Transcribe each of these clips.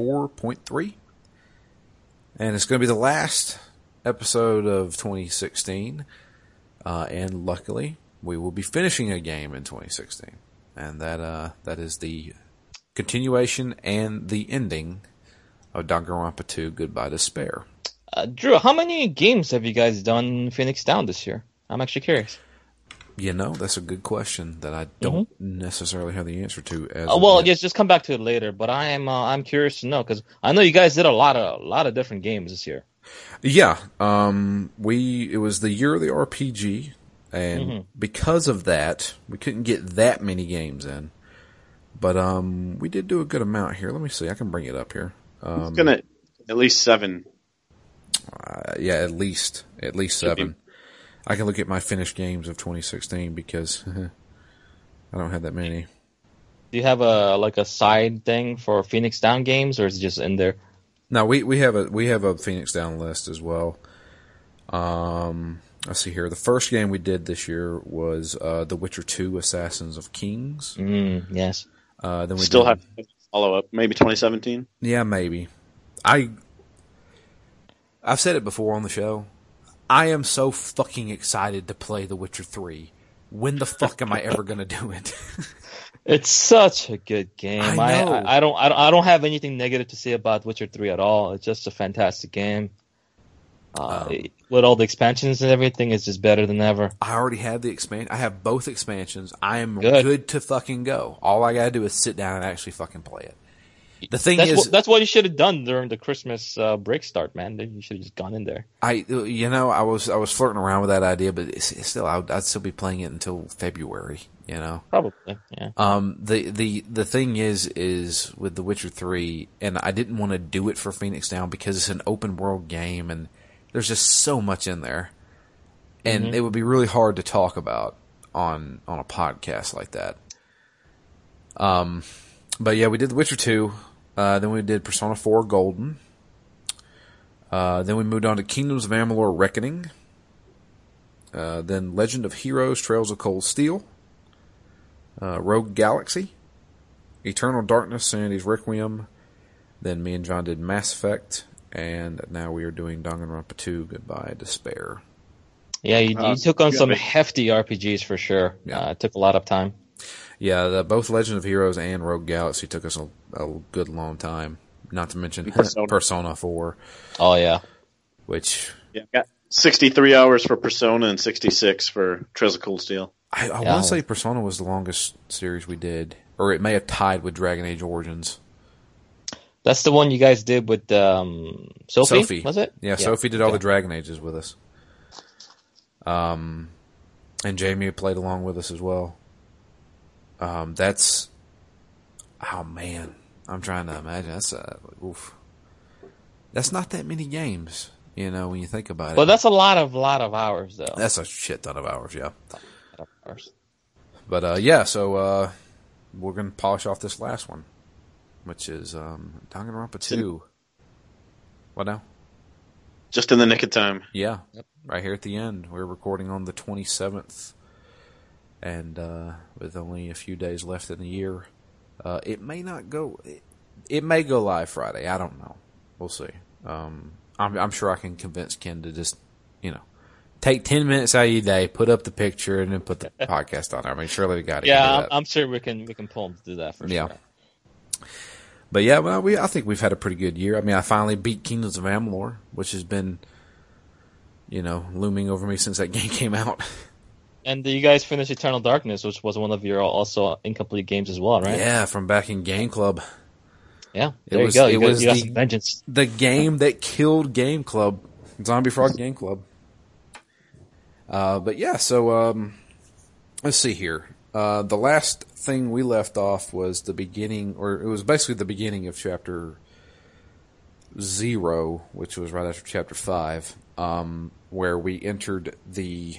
54.3. And it's going to be the last episode of 2016. Uh, and luckily, we will be finishing a game in 2016. And that, uh, that is the continuation and the ending of Danganronpa 2 Goodbye Despair. Uh, Drew, how many games have you guys done Phoenix Down this year? I'm actually curious. You know, that's a good question that I don't necessarily have the answer to. As Uh, well, yes, just come back to it later. But I am uh, I'm curious to know because I know you guys did a lot of a lot of different games this year. Yeah, um, we it was the year of the RPG, and Mm-hmm. because of that, we couldn't get that many games in. But um, we did do a good amount here. Let me see. I can bring it up here. Um, It's gonna at least seven. uh, yeah, at least at least Should be. seven. I can look at my finished games of 2016 because I don't have that many. Do you have a like a side thing for Phoenix Down games, or is it just in there? No, we we have a we have a Phoenix Down list as well. Um, let's see here. The first game we did this year was uh, The Witcher Two: Assassins of Kings. Mm, yes. Uh, then we Still did, have follow up. Maybe 2017. yeah, maybe. I I've said it before on the show. I am so fucking excited to play The Witcher Three. When the fuck am I ever gonna do it? It's such a good game. I I. I, don't I don't I don't have anything negative to say about Witcher Three at all. It's just a fantastic game. Uh, Um, with all the expansions and everything, it's just better than ever. I already have the expansion. I have both expansions. I am good. Good. to fucking go. All I gotta do is sit down and actually fucking play it. The thing That's is, what, that's what you should have done during the Christmas uh, break start, man. Then You should have just gone in there. I, you know, I was I was flirting around with that idea, but it's, it's still, I'd, I'd still be playing it until February. You know, Probably, yeah. um, the the the thing is, is with The Witcher Three, and I didn't want to do it for Phoenix Down because it's an open world game, and there's just so much in there, and it would be really hard to talk about on on a podcast like that. Um, but yeah, we did The Witcher Two, uh, then we did Persona Four Golden. Uh, then we moved on to Kingdoms of Amalur Reckoning. Uh, then Legend of Heroes Trails of Cold Steel. Uh, Rogue Galaxy. Eternal Darkness Sanity's Requiem. Then me and John did Mass Effect. And now we are doing Danganronpa 2 Goodbye Despair. Yeah, you, Uh, you took on some but- hefty RPGs for sure. Yeah. Uh, it took a lot of time. Yeah, the, both Legend of Heroes and Rogue Galaxy took us a, a good long time. Not to mention Persona. Persona 4, Oh yeah, which Yeah, got 63 hours for Persona and 66 for Trails of Cold Steel. I, I Yeah. want to say Persona was the longest series we did, or it may have tied with Dragon Age Origins. that's the one you guys did with um, Sophie. Sophie Was it? Yeah, Sophie did all okay. the Dragon Ages with us. Um, and Jamie played along with us as well. Um, that's oh man, I'm trying to imagine. That's a, oof. That's not that many games, you know, when you think about it. Well, that's a lot of lot of hours though. that's a shit ton of hours, yeah. Of hours. But uh, yeah, so uh, we're gonna polish off this last one, which is um, Danganronpa two. What now? Just in the nick of time. Yeah, right here at the end. We're recording on the 27th, and uh, with only a few days left in the year, uh, it may not go. It, it may go live Friday. I don't know. We'll see. Um, I'm, I'm sure I can convince Ken to just, you know, take 10 minutes out of your day, put up the picture, and then put the podcast on there. I mean, surely we got to Yeah. I'm sure we can we can pull him to do that for Yeah. sure. But yeah, well, we I think we've had a pretty good year. I mean, I finally beat Kingdoms of Amalur, which has been, you know, looming over me since that game came out. And you guys finished Eternal Darkness, which was one of your also incomplete games as well, right? Yeah, from back in Game Club, Yeah. It was- you go. it You got, was you got the- vengeance. the game that killed Game Club, Zombie Frog Game Club. Uh, but yeah, so um, let's see here. Uh, the last thing we left off was the beginning, or it was basically the beginning of chapter zero, which was right after chapter five, um, where we entered the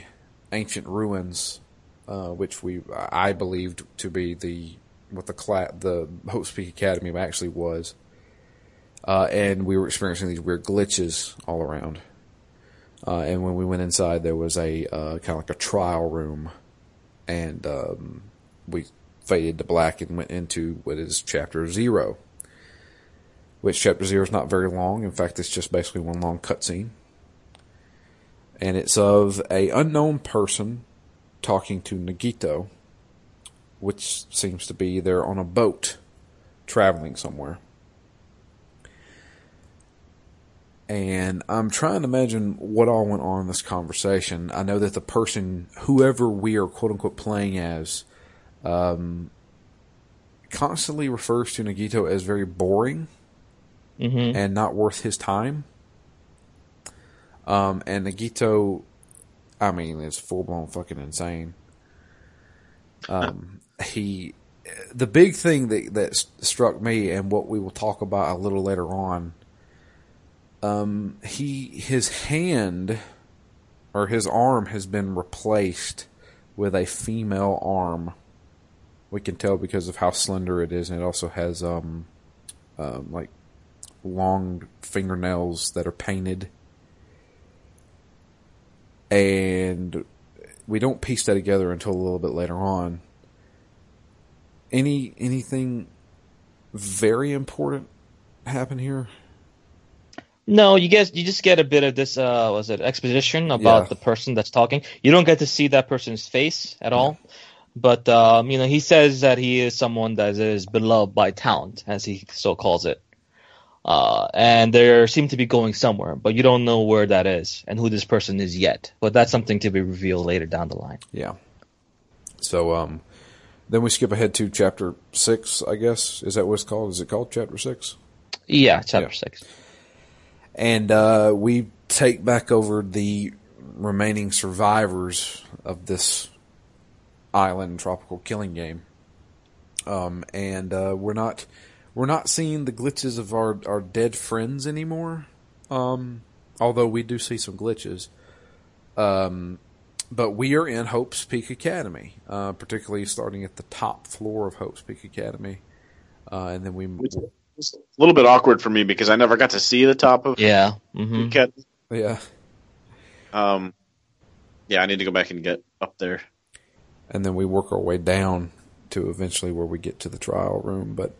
ancient ruins, uh, which we I believed to be the what the cla- the Hope's Peak Academy actually was, uh, and we were experiencing these weird glitches all around. Uh, and when we went inside, there was a uh, kind of like a trial room, and um, we faded to black and went into what is chapter zero. Which chapter zero is not very long. In fact, it's just basically one long cutscene. And it's of a unknown person talking to Nagito, which seems to be they're on a boat traveling somewhere. And I'm trying to imagine what all went on in this conversation. I know that the person, whoever we are quote unquote playing as, um, constantly refers to Nagito as very boring Mm-hmm. and not worth his time. Um, and Nagito, I mean, is full blown fucking insane. Um, he, the big thing that that struck me, and what we will talk about a little later on. Um, he his hand or his arm has been replaced with a female arm. We can tell because of how slender it is, and it also has um, um like long fingernails that are painted. And we don't piece that together until a little bit later on. Any anything very important happen here? No, you guys, you just get a bit of this. Uh, was it exposition about Yeah. the person that's talking? You don't get to see that person's face at all. But um, you know, he says that he is someone that is beloved by talent, as he so calls it. Uh, and they seem to be going somewhere, but you don't know where that is and who this person is yet. But that's something to be revealed later down the line. Yeah. So um then we skip ahead to chapter six, I guess. Is that what it's called? Is it called chapter six? Yeah, chapter Yeah. six. and uh, we take back over the remaining survivors of this island tropical killing game. Um, and uh, we're not we're not seeing the glitches of our, our dead friends anymore. Um, although we do see some glitches. Um, but we are in Hope's Peak Academy, uh, particularly starting at the top floor of Hope's Peak Academy. Uh, and then we It's a little bit awkward for me because I never got to see the top of Yeah. hmm Cat. yeah. Um, yeah, I need to go back and get up there. and then we work our way down to eventually where we get to the trial room. But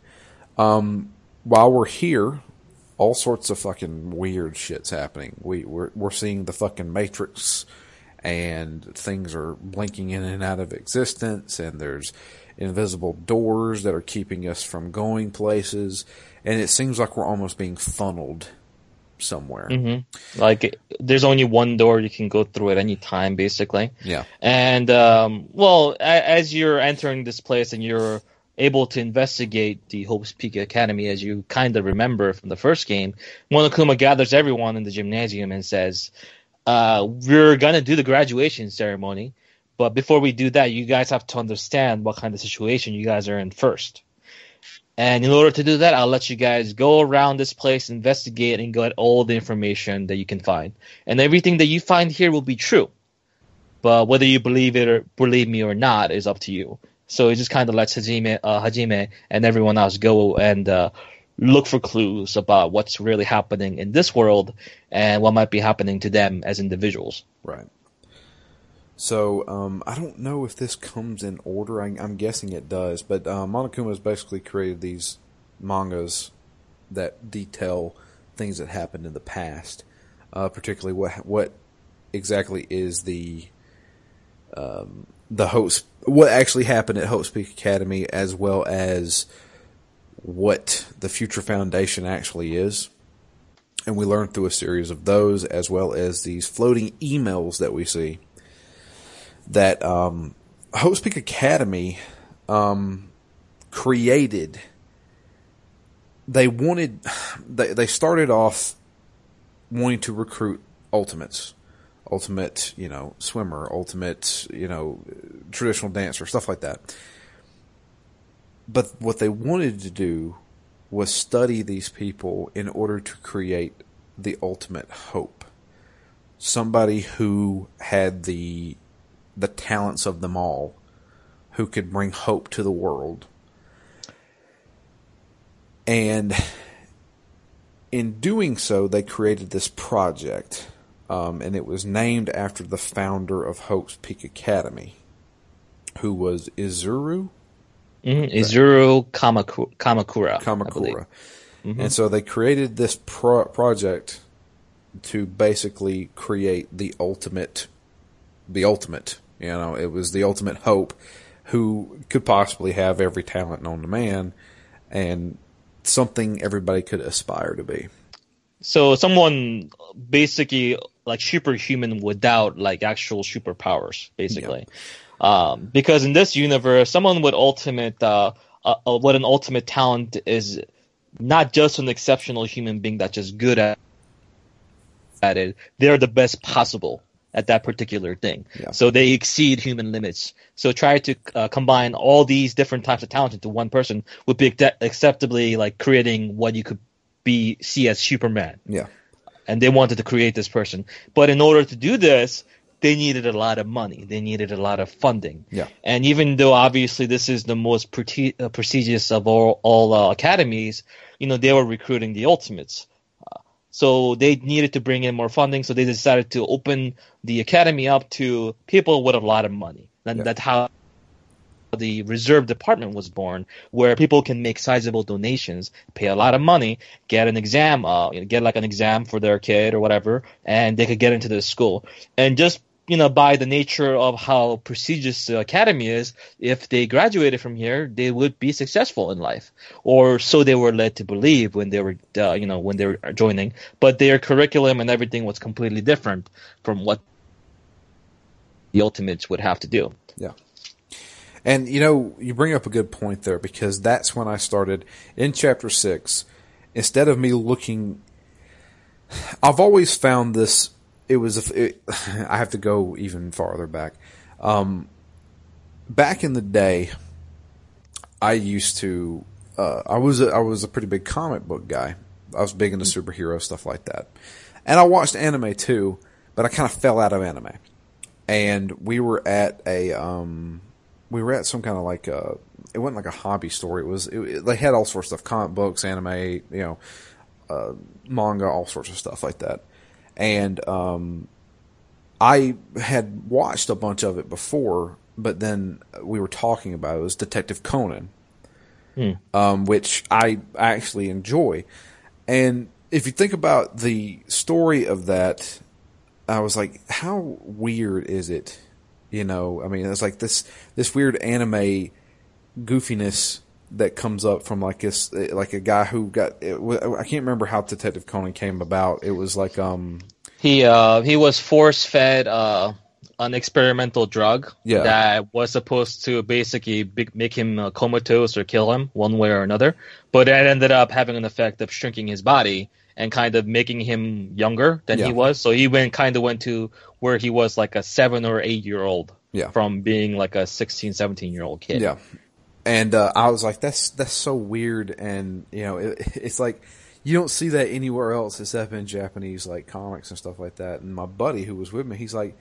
um, while we're here, all sorts of fucking weird shit's happening. We we're we're seeing the fucking Matrix, and things are blinking in and out of existence, and there's invisible doors that are keeping us from going places, and it seems like we're almost being funneled somewhere. hmm Like, there's only one door you can go through at any time, basically. Yeah, And um, well, a- as you're entering this place and you're able to investigate the Hope's Peak Academy, as you kind of remember from the first game, Monokuma gathers everyone in the gymnasium and says, uh, "We're gonna do the graduation ceremony, but before we do that, you guys have to understand what kind of situation you guys are in first. And in order to do that, I'll let you guys go around this place, investigate, and get all the information that you can find. And everything that you find here will be true. But whether you believe it or believe me or not is up to you. So it just kind of lets Hajime, uh, Hajime and everyone else go and uh, look for clues about what's really happening in this world and what might be happening to them as individuals. Right. So um, I don't know if this comes in order. I, I'm guessing it does, but uh, Monokuma has basically created these mangas that detail things that happened in the past, uh, particularly what what exactly is the um, the host what actually happened at Hope's Peak Academy, as well as what the Future Foundation actually is and we learn through a series of those as well as these floating emails that we see that um, Hope's Peak Academy um, created. They wanted, they they started off wanting to recruit ultimates, ultimate you know swimmer, ultimate you know traditional dancer, stuff like that. But what they wanted to do was study these people in order to create the ultimate hope. Somebody who had the the talents of them all, who could bring hope to the world. And in doing so, they created this project, um, and it was named after the founder of Hope's Peak Academy, who was Izuru. Mm-hmm. Izuru Kamaku- Kamakura. Believe. Kamakura. And so they created this pro- project to basically create the ultimate, the ultimate. You know, it was the ultimate hope who could possibly have every talent known to man and something everybody could aspire to be. So someone basically like superhuman without like actual superpowers, basically. Um, because in this universe, someone with ultimate, uh, uh, uh, what an ultimate talent is not just an exceptional human being that's just good at, at it. They're the best possible at that particular thing. Yeah. So they exceed human limits. So try to uh, combine all these different types of talent into one person would be accept- acceptably like creating what you could be see as Superman Yeah. and they wanted to create this person. But in order to do this, they needed a lot of money. They needed a lot of funding. Yeah. And even though obviously this is the most prete- uh, prestigious of all, all uh, academies, you know, they were recruiting the ultimates. Uh, so they needed to bring in more funding. So they decided to open the academy up to people with a lot of money. And Yeah. that's how the reserve department was born, where people can make sizable donations, pay a lot of money, get an exam, uh, get like an exam for their kid or whatever, and they could get into the school. And just you know, by the nature of how prestigious the academy is, if they graduated from here, they would be successful in life, or so they were led to believe when they were, uh, you know, when they were joining. But their curriculum and everything was completely different from what the ultimates would have to do. Yeah. And you know, you bring up a good point there because that's when I started in chapter 6 instead of me looking I've always found this it was it, I have to go even farther back. Um back in the day I used to uh, I was a, I was a pretty big comic book guy. I was big into superhero stuff like that. And I watched anime too, but I kind of fell out of anime. And we were at a um we were at some kind of like a it wasn't like a hobby store. It was it, it- they had all sorts of stuff, comic books, anime, you know, uh, manga, all sorts of stuff like that. And um, I had watched a bunch of it before, but then we were talking about it, it was Detective Conan, um, which I actually enjoy. And if you think about the story of that, I was like, how weird is it? You know, I mean, it's like this this weird anime goofiness that comes up from like this, like a guy who got. It, I can't remember how Detective Conan came about. It was like, um, He uh he was force fed uh an experimental drug Yeah. that was supposed to basically be- make him uh, comatose or kill him one way or another, but it ended up having an effect of shrinking his body and kind of making him younger than Yeah. he was. So he went kind of went to where he was like a seven or eight year old Yeah. from being like a 16, 17 year old kid. Yeah. And uh, I was like, that's that's so weird, and you know, it, it's like you don't see that anywhere else except in Japanese like comics and stuff like that. And my buddy who was with me, he's like,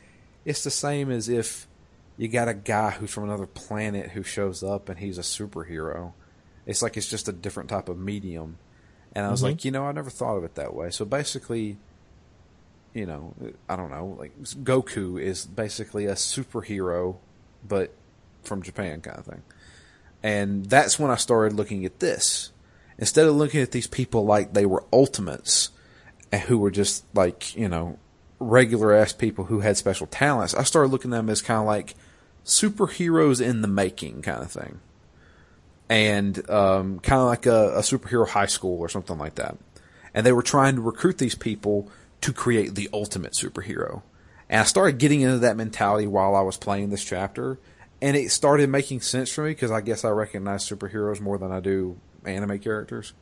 it's the same as if you got a guy who's from another planet who shows up and he's a superhero. It's like it's just a different type of medium. And I was mm-hmm. like, you know, I never thought of it that way. So basically, you know, I don't know, like Goku is basically a superhero, but from Japan kind of thing. And that's when I started looking at this. Instead of looking at these people like they were ultimates and who were just like, you know, regular ass people who had special talents, I started looking at them as kind of like superheroes in the making kind of thing. And um, kind of like a, a superhero high school or something like that. And they were trying to recruit these people to create the ultimate superhero. And I started getting into that mentality while I was playing this chapter, and it started making sense for me because I guess I recognize superheroes more than I do anime characters,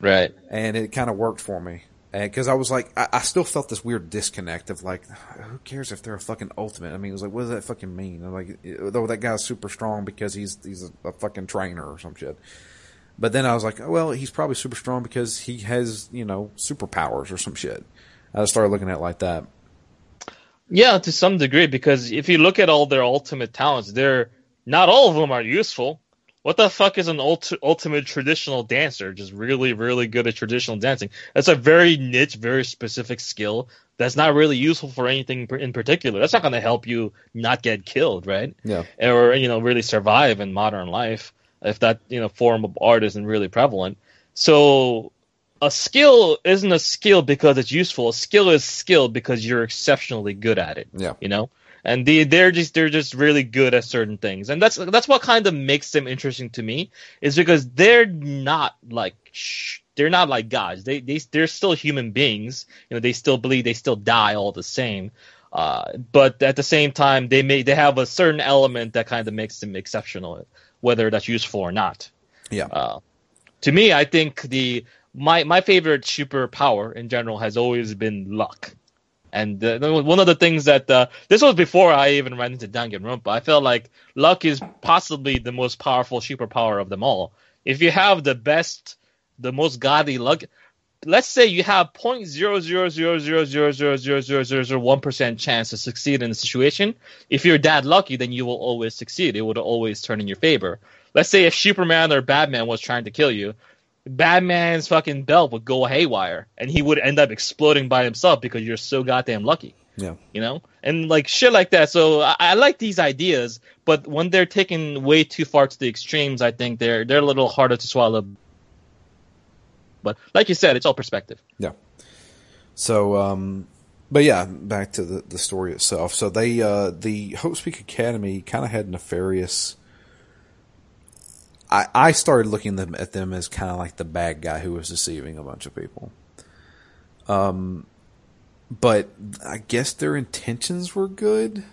Right. and it kind of worked for me. Because I was like, I, I still felt this weird disconnect of like, who cares if they're a fucking ultimate? I mean, it was like, what does that fucking mean? I'm like, though that guy's super strong because he's he's a, a fucking trainer or some shit. But then I was like, oh, well, he's probably super strong because he has, you know, superpowers or some shit. I started looking at it like that. Yeah, to some degree, because if you look at all their ultimate talents, they're not all of them are useful. What the fuck is an ulti- ultimate traditional dancer? Just really, really good at traditional dancing. That's a very niche, very specific skill that's not really useful for anything in particular. That's not going to help you not get killed, right? Yeah. Or you know, really survive in modern life. if that you know form of art isn't really prevalent. So a skill isn't a skill because it's useful. A skill is skill because you're exceptionally good at it. Yeah. You know? And they they're just they're just really good at certain things. And that's that's what kind of makes them interesting to me is because they're not like shh, they're not like gods. They they they're still human beings. You know, they still bleed, they still die all the same. Uh, but at the same time, they may they have a certain element that kind of makes them exceptional, whether that's useful or not. Yeah. Uh, to me, I think the my my favorite superpower in general has always been luck. And uh, one of the things that uh, this was before I even ran into Danganronpa. I felt like luck is possibly the most powerful superpower of them all. If you have the best, the most godly luck, let's say you have point zero zero zero zero zero zero zero zero zero zero one percent chance to succeed in a situation. If you're that lucky, then you will always succeed. It would always turn in your favor. Let's say if Superman or Batman was trying to kill you, Batman's fucking belt would go haywire, and he would end up exploding by himself because you're so goddamn lucky. Yeah. You know, and like shit like that. So I, I like these ideas, but when they're taken way too far to the extremes, I think they're they're a little harder to swallow. But like you said, it's all perspective. Yeah. So, um, but yeah, back to the, the story itself. So they, uh, the Hope's Peak Academy kind of had nefarious. I, I started looking them at them as kind of like the bad guy who was deceiving a bunch of people. Um, but I guess their intentions were good.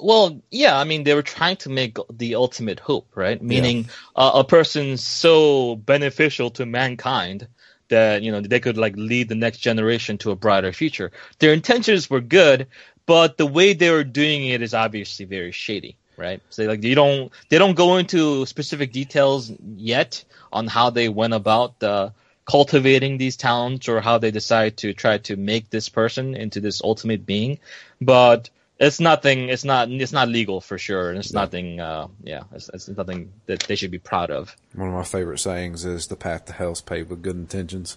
Well, yeah, I mean, they were trying to make the ultimate hope, right? Meaning uh, a person so beneficial to mankind that, you know, they could like lead the next generation to a brighter future. Their intentions were good, but the way they were doing it is obviously very shady, right? So like you don't they don't go into specific details yet on how they went about uh, cultivating these talents or how they decide to try to make this person into this ultimate being, but it's nothing. It's not. It's not legal for sure, and it's Yeah. nothing. Uh, yeah, it's, it's nothing that they should be proud of. One of my favorite sayings is the path to hell's paved with good intentions.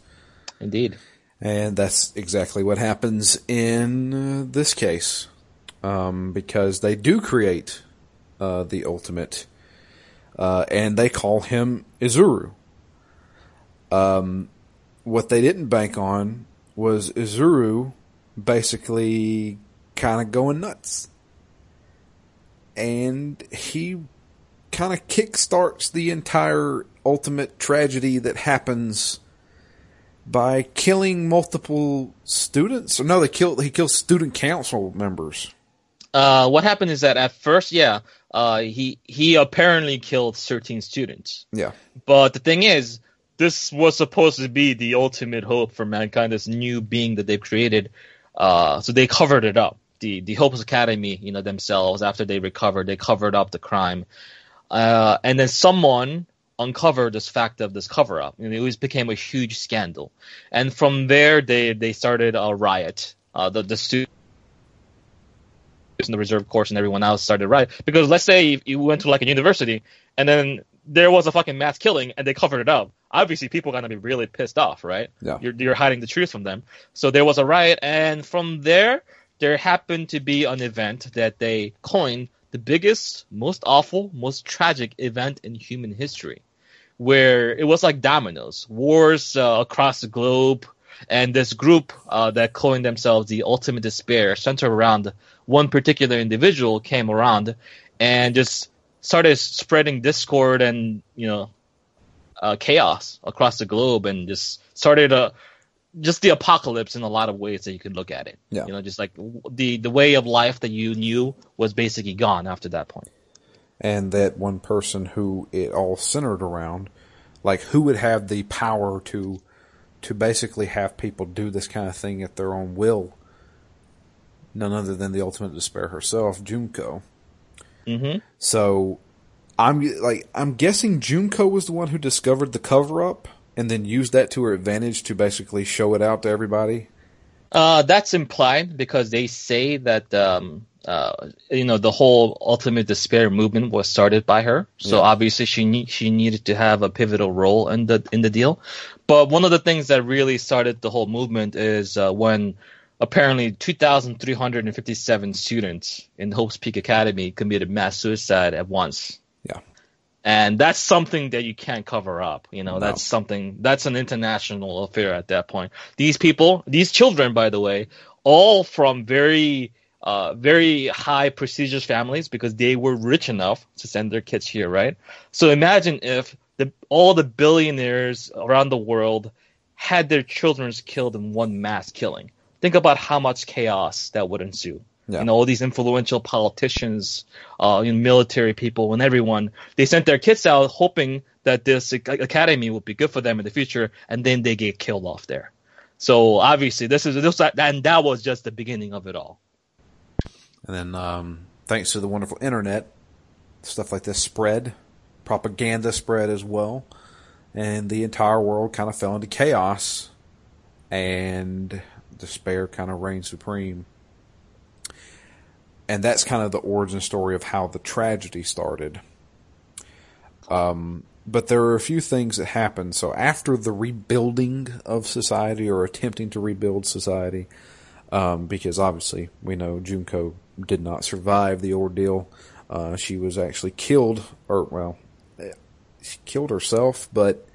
Indeed. And that's exactly what happens in uh, this case. Um, because they do create uh, the ultimate, uh, and they call him Izuru. Um, what they didn't bank on was Izuru basically kind of going nuts. And he kind of kickstarts the entire ultimate tragedy that happens by killing multiple students. No, they kill he kills student council members. Uh, what happened is that at first, yeah, uh, he he apparently killed 13 students. Yeah, But the thing is, this was supposed to be the ultimate hope for mankind, this new being that they've created. Uh, so they covered it up. The the Hopeless Academy, you know, themselves after they recovered, they covered up the crime. Uh, and then someone uncovered this fact of this cover up, and it was became a huge scandal. And from there, they they started a riot. Uh, the the students in the reserve course and everyone else started riot because let's say you went to like a university and then there was a fucking mass killing and they covered it up. Obviously, people are gonna be really pissed off, right? Yeah. You're you're hiding the truth from them. So there was a riot, and from there, there happened to be an event that they coined the biggest, most awful, most tragic event in human history, where it was like dominoes, wars uh, across the globe, and this group uh, that coined themselves the Ultimate Despair, centered around one particular individual, came around and just started spreading discord and you know uh, chaos across the globe, and just started a just the apocalypse in a lot of ways that you could look at it. Yeah. You know, just like the the way of life that you knew was basically gone after that point. and that one person who it all centered around, like who would have the power to to basically have people do this kind of thing at their own will. None other than the ultimate despair herself, Junko. Mm-hmm. So I'm like I'm guessing Junko was the one who discovered the cover up and then used that to her advantage to basically show it out to everybody. Uh, that's implied because they say that um, uh, you know the whole ultimate despair movement was started by her. So Yeah. obviously she need, she needed to have a pivotal role in the in the deal. But one of the things that really started the whole movement is uh, when apparently 2,357 students in Hope's Peak Academy committed mass suicide at once. Yeah. and that's something that you can't cover up. You know, No. that's something that's an international affair at that point. These people, these children, by the way, all from very uh, very high prestigious families because they were rich enough to send their kids here, right? So imagine if the, all the billionaires around the world had their children killed in one mass killing. Think about how much chaos that would ensue. Yeah. You know, all these influential politicians, uh, you know, military people, and everyone, they sent their kids out hoping that this academy would be good for them in the future, and then they get killed off there. So obviously, this is this, and that was just the beginning of it all. And then, um, thanks to the wonderful internet, stuff like this spread, propaganda spread as well, and the entire world kind of fell into chaos, and despair kind of reigns supreme. And that's kind of the origin story of how the tragedy started. Um, but there are a few things that happened. So after the rebuilding of society or attempting to rebuild society, um, because obviously we know Junko did not survive the ordeal. Uh, she was actually killed, or well, she killed herself, but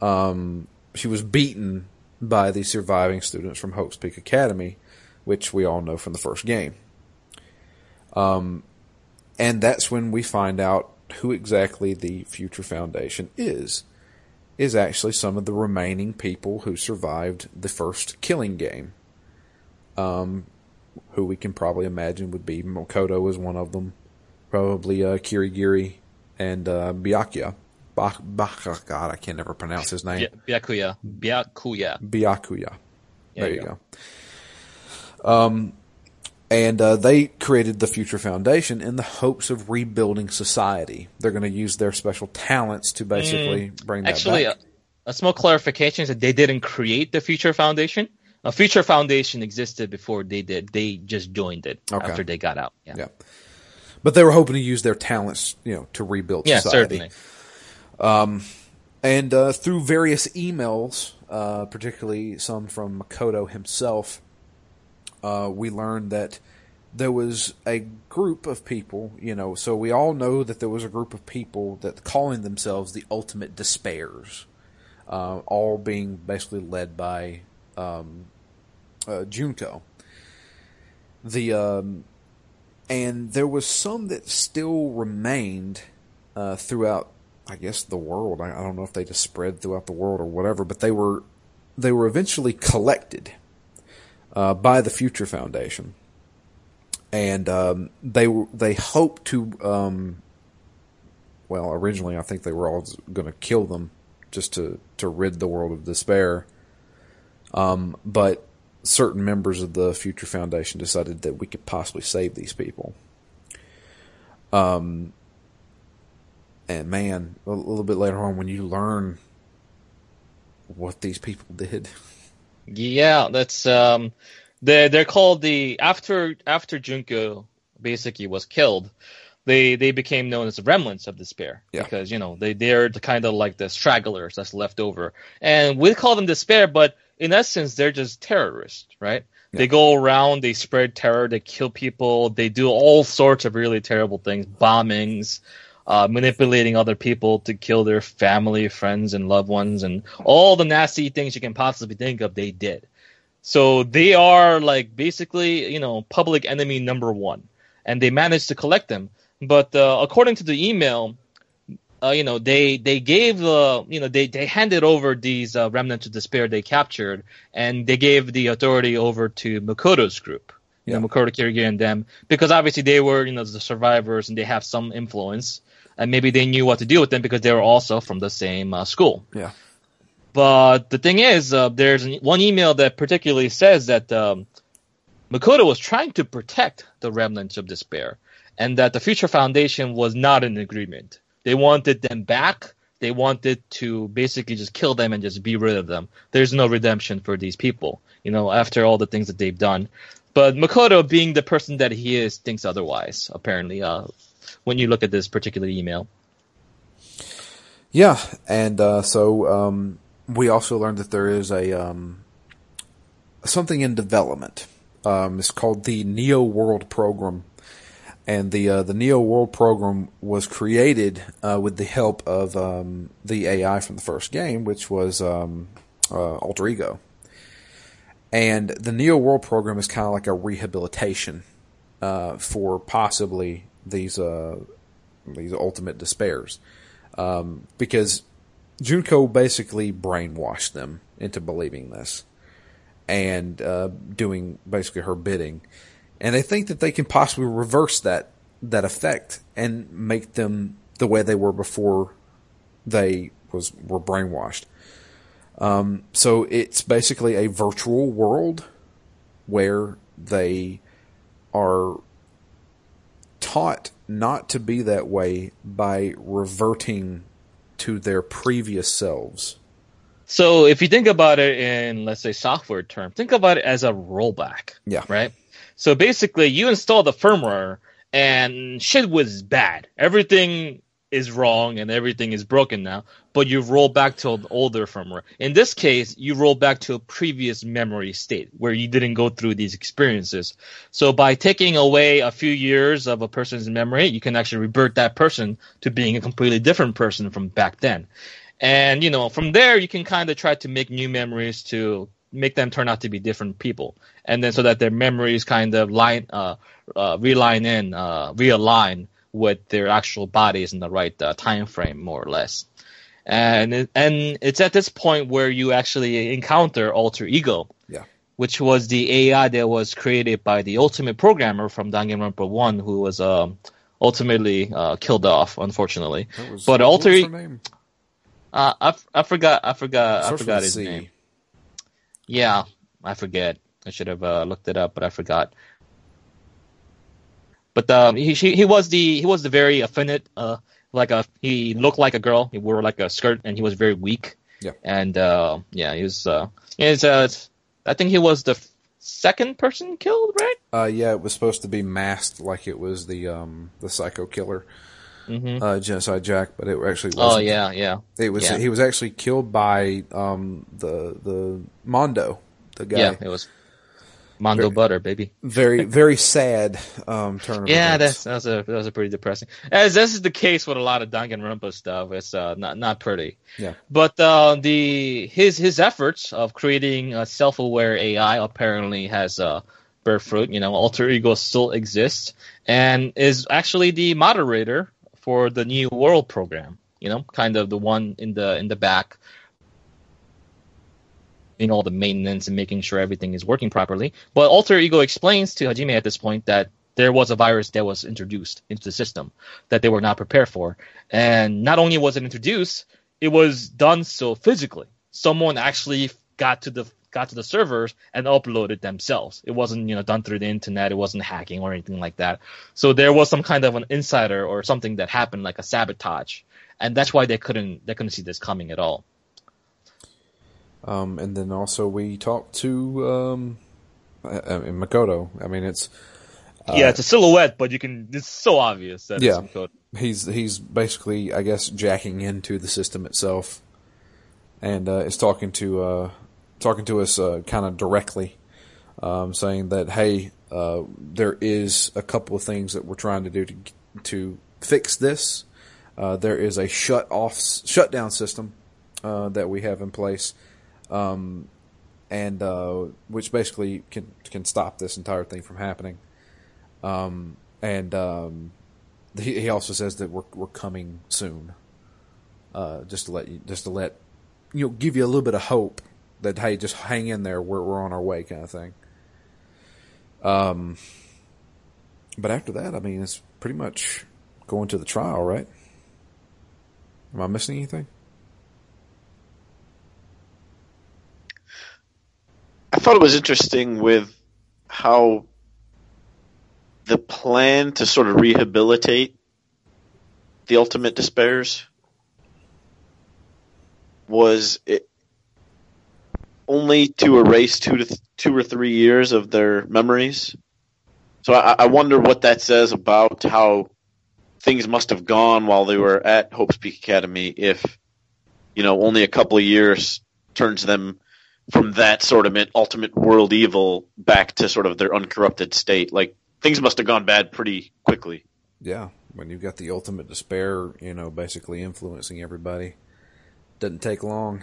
um, she was beaten by the surviving students from Hope's Peak Academy, which we all know from the first game. Um, and that's when we find out who exactly the Future Foundation is. Is actually some of the remaining people who survived the first killing game um, who we can probably imagine would be Makoto is one of them, probably uh, Kirigiri and uh, Byakuya. Ba- Ba- God, I can never pronounce his name. Bya- Byakuya, Byakuya. Byakuya. There There you you go. Um, and uh, they created the Future Foundation in the hopes of rebuilding society. They're going to use their special talents to basically bring that Actually, back. A, a small clarification is that they didn't create the Future Foundation. A Future Foundation existed before they did. They just joined it Okay. after they got out. Yeah, yeah, but they were hoping to use their talents, you know, to rebuild yeah society. certainly. And uh, through various emails, uh, particularly some from Makoto himself, uh, we learned that there was a group of people, you know, so we all know that there was a group of people that calling themselves the Ultimate Despairs, uh, all being basically led by um, uh, Junko. The um, and there was some that still remained uh, throughout, I guess, the world. I, I don't know if they just spread throughout the world or whatever, but they were they were eventually collected uh, by the Future Foundation, and um, they they hoped to. Um, well, originally, I think they were all going to kill them just to to rid the world of despair. Um, but certain members of the Future Foundation decided that we could possibly save these people. Um, and man, a little bit later on, when you learn what these people did, Yeah, that's um, they they're called the after after Junko basically was killed. They they became known as the remnants of despair Yeah. because you know they they're the kind of like the stragglers that's left over, and we call them despair, but in essence they're just terrorists, right? They go around, they spread terror, they kill people, they do all sorts of really terrible things, bombings, uh, manipulating other people to kill their family, friends, and loved ones, and all the nasty things you can possibly think of, they did. So they are like basically, you know, public enemy number one, and they managed to collect them. But uh, according to the email, uh, you know, they they gave uh, you know they they handed over these uh, remnants of despair they captured, and they gave the authority over to Makoto's group. You know. Makoto Kirigi and them, because obviously they were you know the survivors and they have some influence, and maybe they knew what to do with them because they were also from the same uh, school. yeah, But the thing is, uh, there's an- one email that particularly says that um, Makoto was trying to protect the remnants of despair, and that the Future Foundation was not in agreement. They wanted them back. They wanted to basically just kill them and just be rid of them. There's no redemption for these people, you know, after all the things that they've done. But Makoto, being the person that he is, thinks otherwise. Apparently, uh, when you look at this particular email. yeah. And uh, so um, we also learned that there is a um, something in development. Um, it's called the Neo World Program, and the uh, the Neo World program was created uh, with the help of um, the AI from the first game, which was um, uh, Alter Ego. And the Neo World program is kind of like a rehabilitation uh, for possibly these uh, these ultimate despairs, um, because Junko basically brainwashed them into believing this and uh, doing basically her bidding and they think that they can possibly reverse that that effect and make them the way they were before they was were brainwashed. Um, so it's basically a virtual world where they are taught not to be that way by reverting to their previous selves. So if you think about it in let's say software term, think about it as a rollback. Yeah. Right. So basically, you install the firmware and shit was bad. Everything is wrong and everything is broken now, but you roll back to an older firmware. In this case, you roll back to a previous memory state where you didn't go through these experiences. So by taking away a few years of a person's memory, you can actually revert that person to being a completely different person from back then. And, you know, from there, you can kind of try to make new memories to make them turn out to be different people, and then so that their memories kind of line, uh, uh, reline in, uh, realign with their actual bodies in the right uh, time frame, more or less. And it, and it's at this point where you actually encounter alter ego, Yeah. which was the AI that was created by the ultimate programmer from Danganronpa One, who was um, ultimately uh, killed off, unfortunately. Was- But alter was e- her name? Uh, I, f- I forgot I forgot I forgot his C. name. Yeah, I forget. I should have uh, looked it up, but I forgot. But um, he he he was the he was the very effeminate, uh, like a he looked like a girl. He wore like a skirt, and he was very weak. Yeah. And uh, yeah, he was. Uh, it's, uh, I think he was the second person killed, right? Uh, yeah, it was supposed to be masked like it was the um the psycho killer, Mm-hmm. uh, genocide Jack, but it actually wasn't. Oh yeah, yeah. It was Yeah. he was actually killed by um the the Mondo, the guy. Yeah, it was Mondo Very- Butter, baby. Very very sad um turn Yeah, that's that was a that was a pretty depressing. As this is the case with a lot of Danganronpa stuff, it's uh, not not pretty. Yeah. But uh, the his his efforts of creating a self-aware AI apparently has uh, bear fruit. You know, alter ego still exists and is actually the moderator for the Neo World program. You know, kind of the one in the in the back. Doing all the maintenance and making sure everything is working properly. But Alter Ego explains to Hajime at this point that there was a virus that was introduced into the system that they were not prepared for. And not only was it introduced, it was done so physically. Someone actually got to the got to the servers and uploaded themselves. It wasn't, you know, done through the internet, it wasn't hacking or anything like that. So there was some kind of an insider or something that happened like a sabotage. And that's why they couldn't they couldn't see this coming at all. Um, and then also we talked to um, uh, uh, Makoto. I mean, it's yeah, it's a silhouette, but you can it's so obvious that Yeah. it's Makoto. he's he's basically, I guess, jacking into the system itself, and uh, is talking to uh, talking to us uh, kind of directly, um, saying that hey, uh, there is a couple of things that we're trying to do to to fix this. Uh, there is a shut off shutdown system uh, that we have in place, um, and uh, which basically can can stop this entire thing from happening. Um, and um, he, he also says that we're we're coming soon. Uh, just to let you, just to let you know, give you a little bit of hope that hey, just hang in there. We're we're on our way, kind of thing. Um, but after that, I mean, it's pretty much going to the trial, right? Am I missing anything? Thought it was interesting with how the plan to sort of rehabilitate the ultimate despairs was it only to erase two to th- two or three years of their memories. So I, I wonder what that says about how things must have gone while they were at Hope's Peak Academy. If you know only a couple of years turns them from that sort of ultimate world evil back to sort of their uncorrupted state. Like things must have gone bad pretty quickly. Yeah, when you've got the ultimate despair, you know, basically influencing everybody, doesn't take long.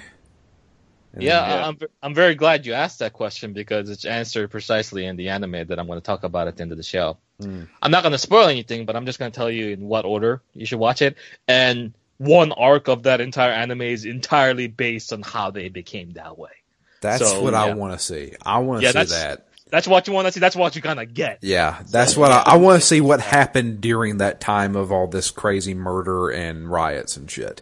And yeah, then, yeah, I'm I'm very glad you asked that question because it's answered precisely in the anime that I'm going to talk about at the end of the show. Mm. I'm not going to spoil anything, but I'm just going to tell you in what order you should watch it. And one arc of that entire anime is entirely based on how they became that way. That's so, what yeah. I want to see. I want to yeah, see that. That's what you want to see. That's what you're gonna get. Yeah, that's so, what I, I want to see. What happened during that time of all this crazy murder and riots and shit.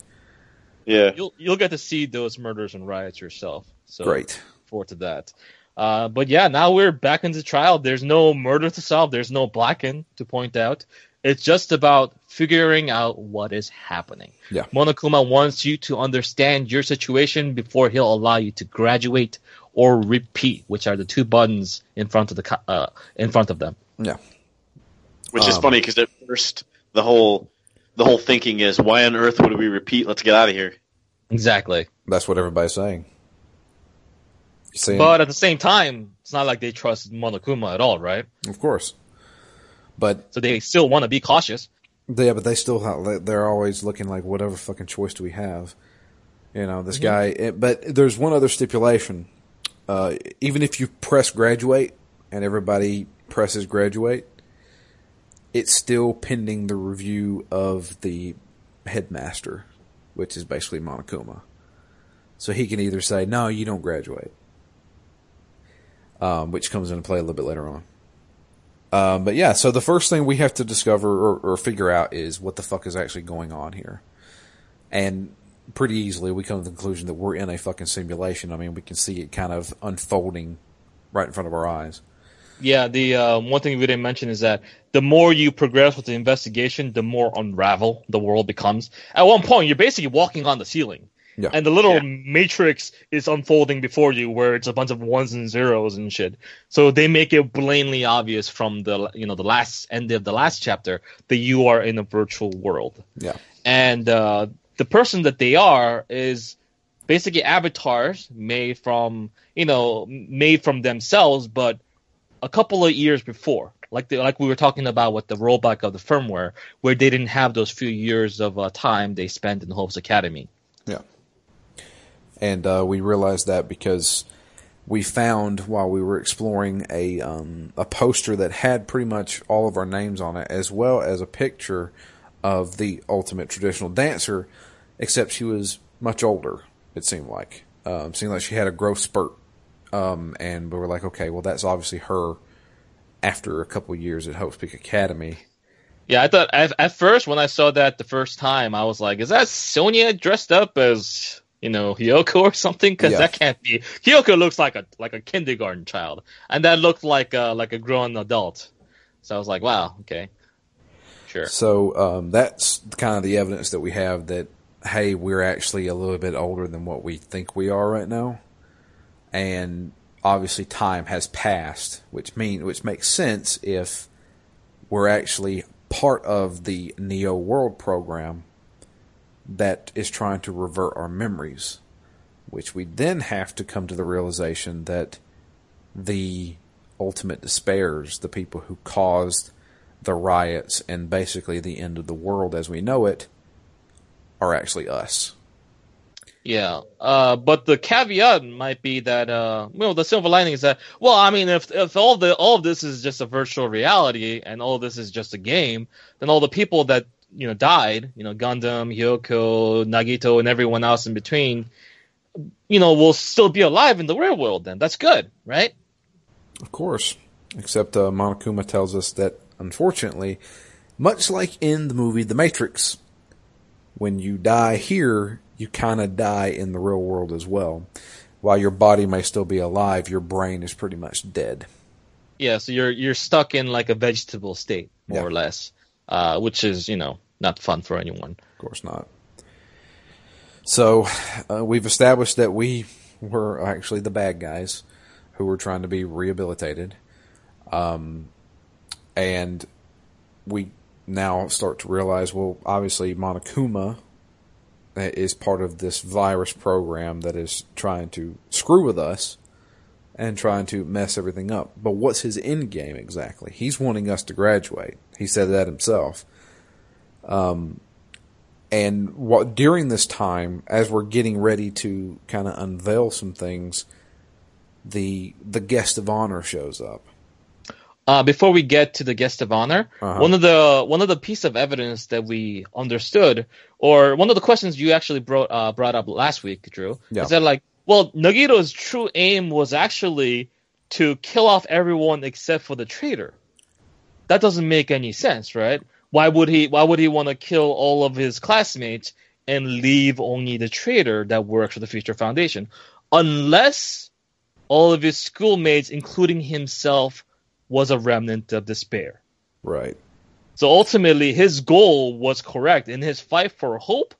Yeah, you'll you'll get to see those murders and riots yourself. So great. Forward to that. Uh, but yeah, now we're back into trial. There's no murder to solve. There's no Blacken to point out. It's just about figuring out what is happening. Yeah. Monokuma wants you to understand your situation before he'll allow you to graduate or repeat, which are the two buttons in front of the uh, in front of them. Yeah. Which um, is funny because at first the whole the whole thinking is why on earth would we repeat? Let's get out of here. Exactly. That's what everybody's saying. saying. But at the same time, it's not like they trust Monokuma at all, right? Of course. But so they still want to be cautious. Yeah, but they still have, they're always looking like whatever fucking choice do we have? You know, this mm-hmm. guy. It, but there's one other stipulation. Uh, even if you press graduate and everybody presses graduate, it's still pending the review of the headmaster, which is basically Monokuma. So he can either say, no, you don't graduate, um, which comes into play a little bit later on. Um, but yeah, so the first thing we have to discover or, or, figure out is what the fuck is actually going on here. And pretty easily we come to the conclusion that we're in a fucking simulation. I mean, we can see it kind of unfolding right in front of our eyes. Yeah, the uh, one thing we didn't mention is that the more you progress with the investigation, the more unravel the world becomes. At one point, you're basically walking on the ceiling. Yeah. And the little yeah. matrix is unfolding before you where it's a bunch of ones and zeros and shit. So they make it blatantly obvious from the you know the last end of the last chapter that you are in a virtual world. Yeah. And uh, the person that they are is basically avatars made from you know made from themselves, but a couple of years before, like the, like we were talking about with the rollback of the firmware, where they didn't have those few years of uh, time they spent in the Hope's Academy. Yeah, and uh, we realized that because we found while we were exploring a um, a poster that had pretty much all of our names on it, as well as a picture of the ultimate traditional dancer, except she was much older. It seemed like um, seemed like she had a growth spurt um, and we were like, okay, well, that's obviously her after a couple years at Hope's Peak Academy. Yeah, I thought at, at, first when I saw that the first time, I was like, is that Sonia dressed up as you know Hiyoko or something? Because yeah. that can't be. Hiyoko looks like a like a kindergarten child, and that looked like a, like a grown adult. So I was like, wow, okay, sure. So um, that's kind of the evidence that we have that hey, we're actually a little bit older than what we think we are right now and obviously time has passed, which mean which makes sense if we're actually part of the Neo World program that is trying to revert our memories, which we then have to come to the realization that the ultimate despairs, the people who caused the riots and basically the end of the world as we know it, are actually us. Yeah, uh, but the caveat might be that, uh, well, the silver lining is that, well, I mean, if if all the all of this is just a virtual reality and all this is just a game, then all the people that you know died, you know, Gundham, Hiyoko, Nagito, and everyone else in between, you know, will still be alive in the real world. Then that's good, right? Of course, except uh, Monokuma tells us that, unfortunately, much like in the movie The Matrix, when you die here you kind of die in the real world as well. While your body may still be alive, your brain is pretty much dead. Yeah, so you're you're stuck in like a vegetable state, more yeah. or less, uh, which is you know not fun for anyone. Of course not. So uh, we've established that we were actually the bad guys who were trying to be rehabilitated, um, and we now start to realize, well, obviously Monokuma is part of this virus program that is trying to screw with us and trying to mess everything up. But what's his end game exactly? He's wanting us to graduate. He said that himself. Um, and what during this time, as we're getting ready to kind of unveil some things, the the guest of honor shows up. Uh, before we get to the guest of honor, Uh-huh. one of the one of the piece of evidence that we understood, or one of the questions you actually brought uh, brought up last week, Drew, Yeah. is that like, well, Nagito's true aim was actually to kill off everyone except for the traitor. That doesn't make any sense, right? Why would he? Why would he want to kill all of his classmates and leave only the traitor that works for the Future Foundation? Unless all of his schoolmates, including himself, was a remnant of despair. Right. So ultimately, his goal was correct. In his fight for hope,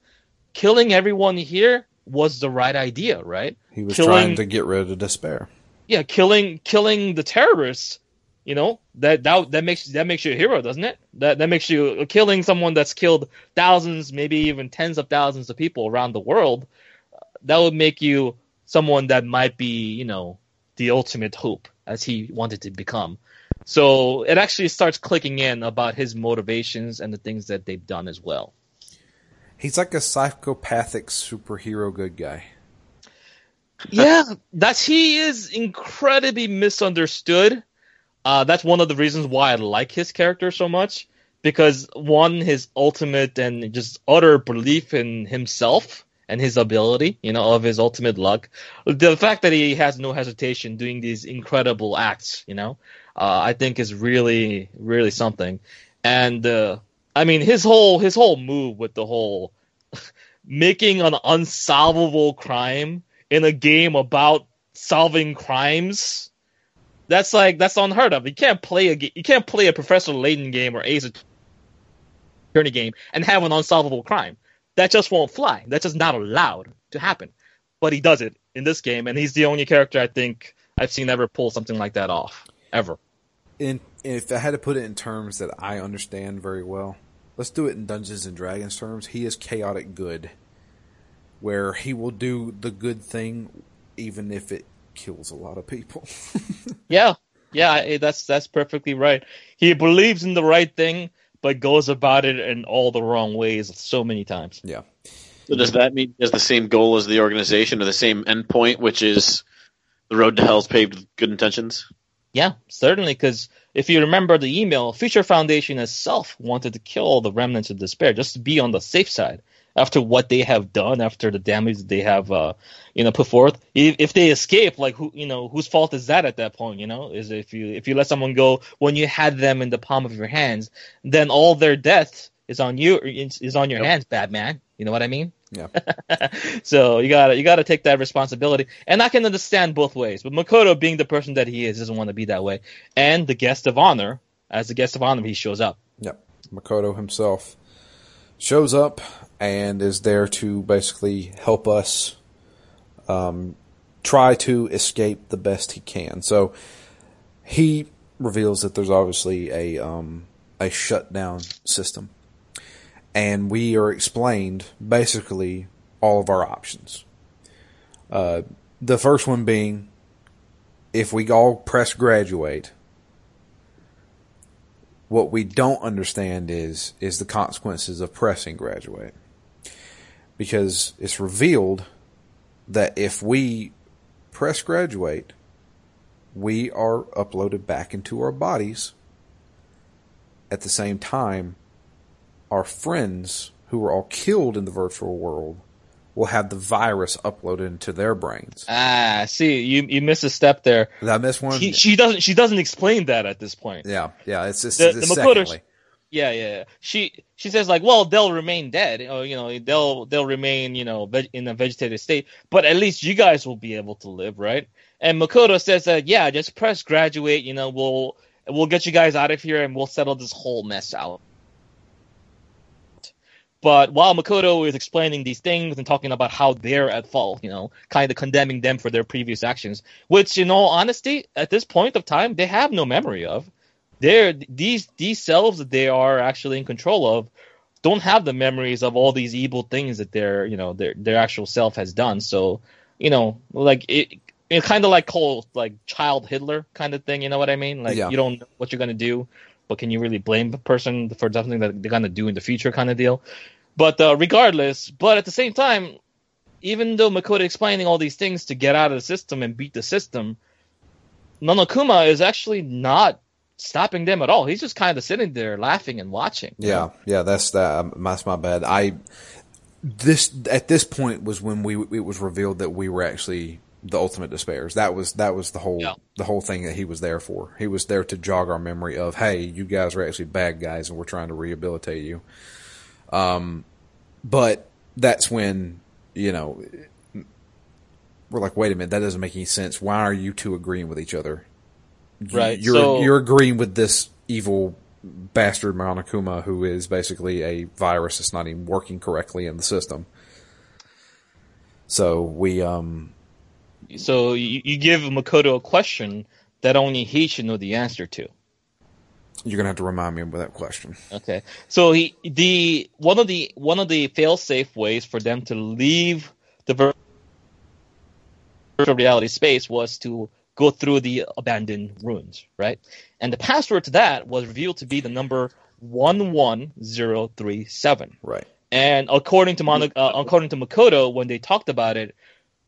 killing everyone here was the right idea, right? He was Killing- trying to get rid of despair. Yeah, killing killing the terrorists. You know that that that makes that makes you a hero, doesn't it? That that makes you killing someone that's killed thousands, maybe even tens of thousands of people around the world. Uh, that would make you someone that might be, you know, the ultimate hope as he wanted to become. So it actually starts clicking in about his motivations and the things that they've done as well. He's like a psychopathic superhero good guy. yeah, that's he is incredibly misunderstood. Uh, that's one of the reasons why I like his character so much because one, his ultimate and just utter belief in himself and his ability, you know, of his ultimate luck. The fact that he has no hesitation doing these incredible acts, you know, uh, I think is really, really something. And uh, I mean, his whole his whole move with the whole making an unsolvable crime in a game about solving crimes. That's like that's unheard of. You can't play a you can't play a Professor Layton game or Ace Attorney game and have an unsolvable crime. That just won't fly. That's just not allowed to happen. But he does it in this game, and he's the only character I think I've seen ever pull something like that off ever. In if I had to put it in terms that I understand very well, let's do it in Dungeons and Dragons terms. He is chaotic good, where he will do the good thing even if it kills a lot of people. Yeah, yeah, that's that's perfectly right. He believes in the right thing, but goes about it in all the wrong ways so many times. yeah. So does that mean he has the same goal as the organization or the same endpoint, which is the road to hell's paved with good intentions? Yeah, certainly. Because if you remember the email, Future Foundation itself wanted to kill all the remnants of despair just to be on the safe side after what they have done, after the damage they have, uh, you know, put forth. If, if they escape, like who, you know, whose fault is that at that point? You know, is if you if you let someone go when you had them in the palm of your hands, then all their death is on you, is on your Yep. hands, bad man. You know what I mean? Yeah. so you gotta you gotta take that responsibility, and I can understand both ways. But Makoto, being the person that he is, doesn't want to be that way. And the guest of honor, as the guest of honor, he shows up. Yep. Makoto himself shows up and is there to basically help us um, try to escape the best he can. So he reveals that there's obviously a um, a shutdown system, and we are explained basically all of our options. Uh, the first one being if we all press graduate, what we don't understand is is the consequences of pressing graduate. Because it's revealed that if we press graduate, we are uploaded back into our bodies. At the same time, our friends who were all killed in the virtual world will have the virus uploaded into their brains. Ah, see, you you missed a step there. Did I miss one? He, she doesn't she doesn't explain that at this point. yeah, yeah. It's just The- it's the Makoto- secondly. Yeah, yeah. She she says like, well, they'll remain dead, or you know, they'll they'll remain, you know, veg- in a vegetative state, but at least you guys will be able to live, right? And Makoto says that, yeah, just press graduate, you know, we'll we'll get you guys out of here and we'll settle this whole mess out. But while Makoto is explaining these things and talking about how they're at fault, you know, kind of condemning them for their previous actions, which, in all honesty, at this point of time, they have no memory of they're these these selves that they are actually in control of don't have the memories of all these evil things that their you know their their actual self has done so you know like it know, kind of like cold like child Hitler kind of thing. You know what I mean? Like Yeah. you don't know what you're gonna do, but can you really blame the person for something that they're gonna do in the future, kind of deal. But uh, regardless, but at the same time, even though Makoto explaining all these things to get out of the system and beat the system, Monokuma is actually not stopping them at all. He's just kind of sitting there laughing and watching. Yeah, yeah, that's that. um, That's my bad. I this at this point was when we it was revealed that we were actually the ultimate despairs. That was that was the whole Yeah. the whole thing that he was there for. He was there to jog our memory of, hey, you guys are actually bad guys, and we're trying to rehabilitate you. Um, but that's when you know we're like, wait a minute, that doesn't make any sense. Why are you two agreeing with each other? Right, You're so- you're agreeing with this evil bastard Monokuma who is basically a virus that's not even working correctly in the system. So we um So you, you give Makoto a question that only he should know the answer to. you're gonna have to remind me of that question. Okay. So he the one of the one of the fail safe ways for them to leave the virtual reality space was to go through the abandoned ruins, right? And the password to that was revealed to be the number one one zero three seven. Right. And according to Mono, uh, according to Makoto, when they talked about it,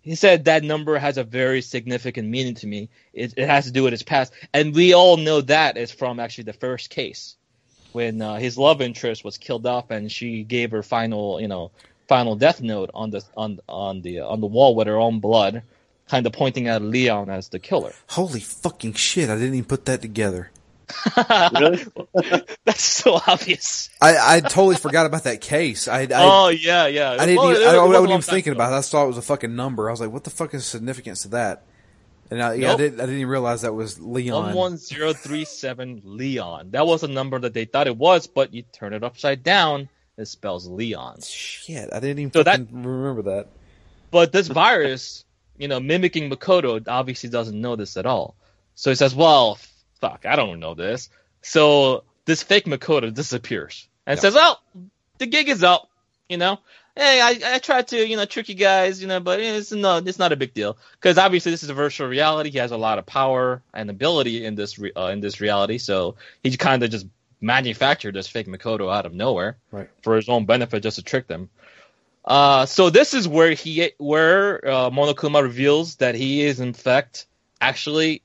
he said that number has a very significant meaning to me. It, it has to do with his past, and we all know that is from actually the first case when uh, his love interest was killed off, and she gave her final, you know, final death note on the on on the on the wall with her own blood, kind of pointing at Leon as the killer. Holy fucking shit! I didn't even put that together. Really? That's so obvious. I, I totally forgot about that case. I, I oh yeah, yeah. I didn't. Well, even, it- I, it I was a wasn't even thinking ago. about it. I thought it was a fucking number. I was like, "What the fuck is the significance to that?" And I, yeah, I didn't. I didn't even realize that was Leon. One one zero three seven Leon. That was a number that they thought it was, but you turn it upside down, it spells Leon. Shit, I didn't even So that- remember that. But this virus, you know, mimicking Makoto, obviously doesn't know this at all. So he says, "Well, fuck, I don't know this." So this fake Makoto disappears and Yeah. says, "Well, the gig is up." You know, hey, I, I tried to, you know, trick you guys, you know, but it's no, it's not a big deal because obviously this is a virtual reality. He has a lot of power and ability in this re- uh, in this reality, so he kind of just manufactured this fake Makoto out of nowhere Right. for his own benefit, just to trick them. Uh, so this is where he where uh, Monokuma reveals that he is in fact actually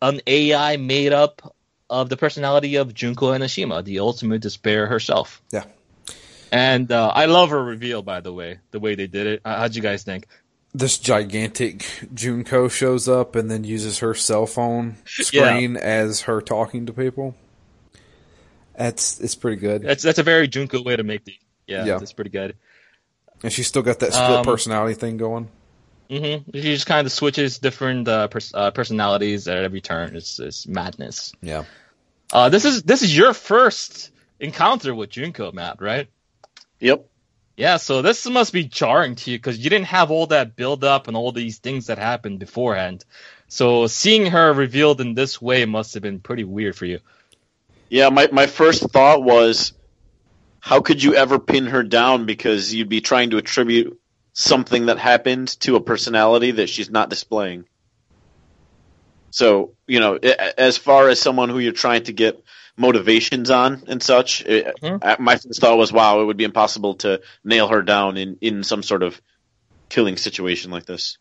an AI made up of the personality of Junko Enoshima, the ultimate despair herself. Yeah. And uh, I love her reveal, by the way, the way they did it. Uh, how'd you guys think? This gigantic Junko shows up and then uses her cell phone screen as her talking to people. That's it's pretty good. That's that's a very Junko way to make the yeah, Yeah. that's pretty good. And she's still got that split Um, personality thing going. Mm-hmm. She just kind of switches different uh, pers- uh, personalities at every turn. It's, it's madness. Yeah. Uh, this is this is your first encounter with Junko, Matt, right? Yep. Yeah, so this must be jarring to you because you didn't have all that build up and all these things that happened beforehand. So seeing her revealed in this way must have been pretty weird for you. Yeah, my, my first thought was, how could you ever pin her down because you'd be trying to attribute something that happened to a personality that she's not displaying. So, you know, as far as someone who you're trying to get motivations on and such, Mhm. uh, my first thought was, wow, it would be impossible to nail her down in, in some sort of killing situation like this.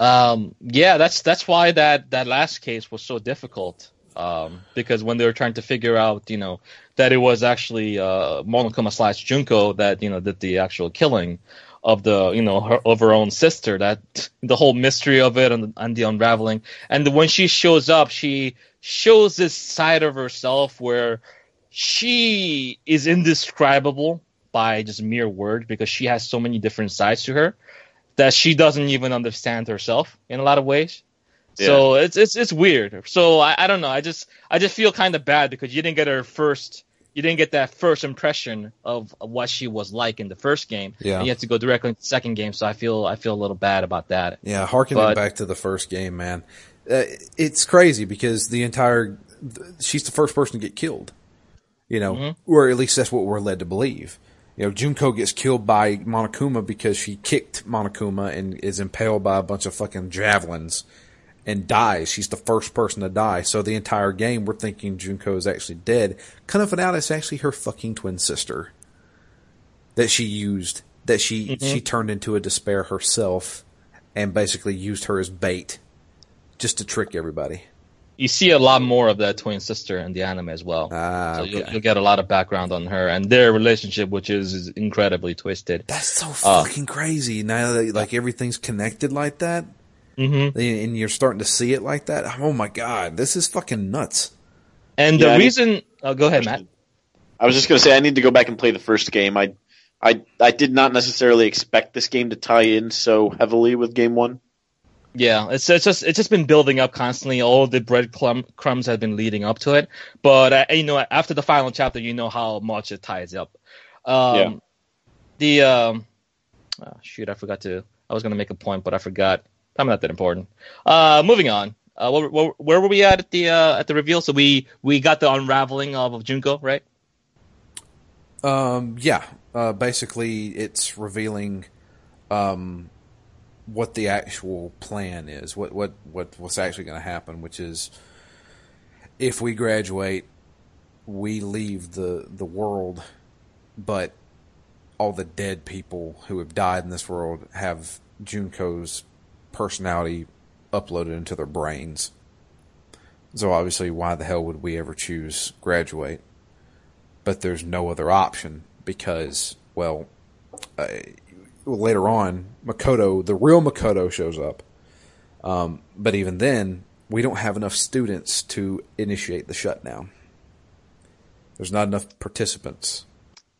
Um, yeah, that's that's why that that last case was so difficult. Um, because when they were trying to figure out, you know, that it was actually uh, Monokuma slash Junko that you know did the actual killing of the you know her of her own sister. That the whole mystery of it and, and the unraveling. And when she shows up, she shows this side of herself where she is indescribable by just mere word because she has so many different sides to her that she doesn't even understand herself in a lot of ways. So it's it's it's weird. So I, I don't know. I just I just feel kind of bad because you didn't get her first. You didn't get that first impression of what she was like in the first game. Yeah. And you have to go directly into the second game. So I feel I feel a little bad about that. Yeah, harkening But- back to the first game, man. Uh, it's crazy because the entire she's the first person to get killed. You know, Mhm. or at least that's what we're led to believe. you know, Junko gets killed by Monokuma because she kicked Monokuma and is impaled by a bunch of fucking javelins and dies. She's the first person to die. So the entire game, we're thinking Junko is actually dead. Kind of found out it's actually her fucking twin sister that she used, that she Mm-hmm. she turned into a despair herself, and basically used her as bait, just to trick everybody. You see a lot more of that twin sister in the anime as well. Ah, so you'll, you'll get a lot of background on her and their relationship, which is, is incredibly twisted. That's so Uh, fucking crazy. Now that like everything's connected like that, hmm and you're starting to see it like that. Oh my god, this is fucking nuts. And Yeah, the mean- reason, oh, go ahead, Matt. I was just going to say I need to go back and play the first game. I, I, I did not necessarily expect this game to tie in so heavily with game one. Yeah, it's it's just it's just been building up constantly. All the bread crumb, crumbs have been leading up to it, but uh, you know, after the final chapter, you know how much it ties up. Um, Yeah. The um, oh, shoot, I forgot to. I was gonna make a point, but I forgot. Probably not that important. Uh, moving on. Uh, where, where, where were we at at the uh, at the reveal? So we we got the unraveling of, of Junko, right? Um, yeah, uh, basically it's revealing um, what the actual plan is, what what what what's actually going to happen, which is if we graduate, we leave the the world, but all the dead people who have died in this world have Junko's personality uploaded into their brains. So obviously, why the hell would we ever choose graduate? But there's no other option because, well, uh, later on, Makoto, the real Makoto, shows up. Um, but even then, we don't have enough students to initiate the shutdown. There's not enough participants.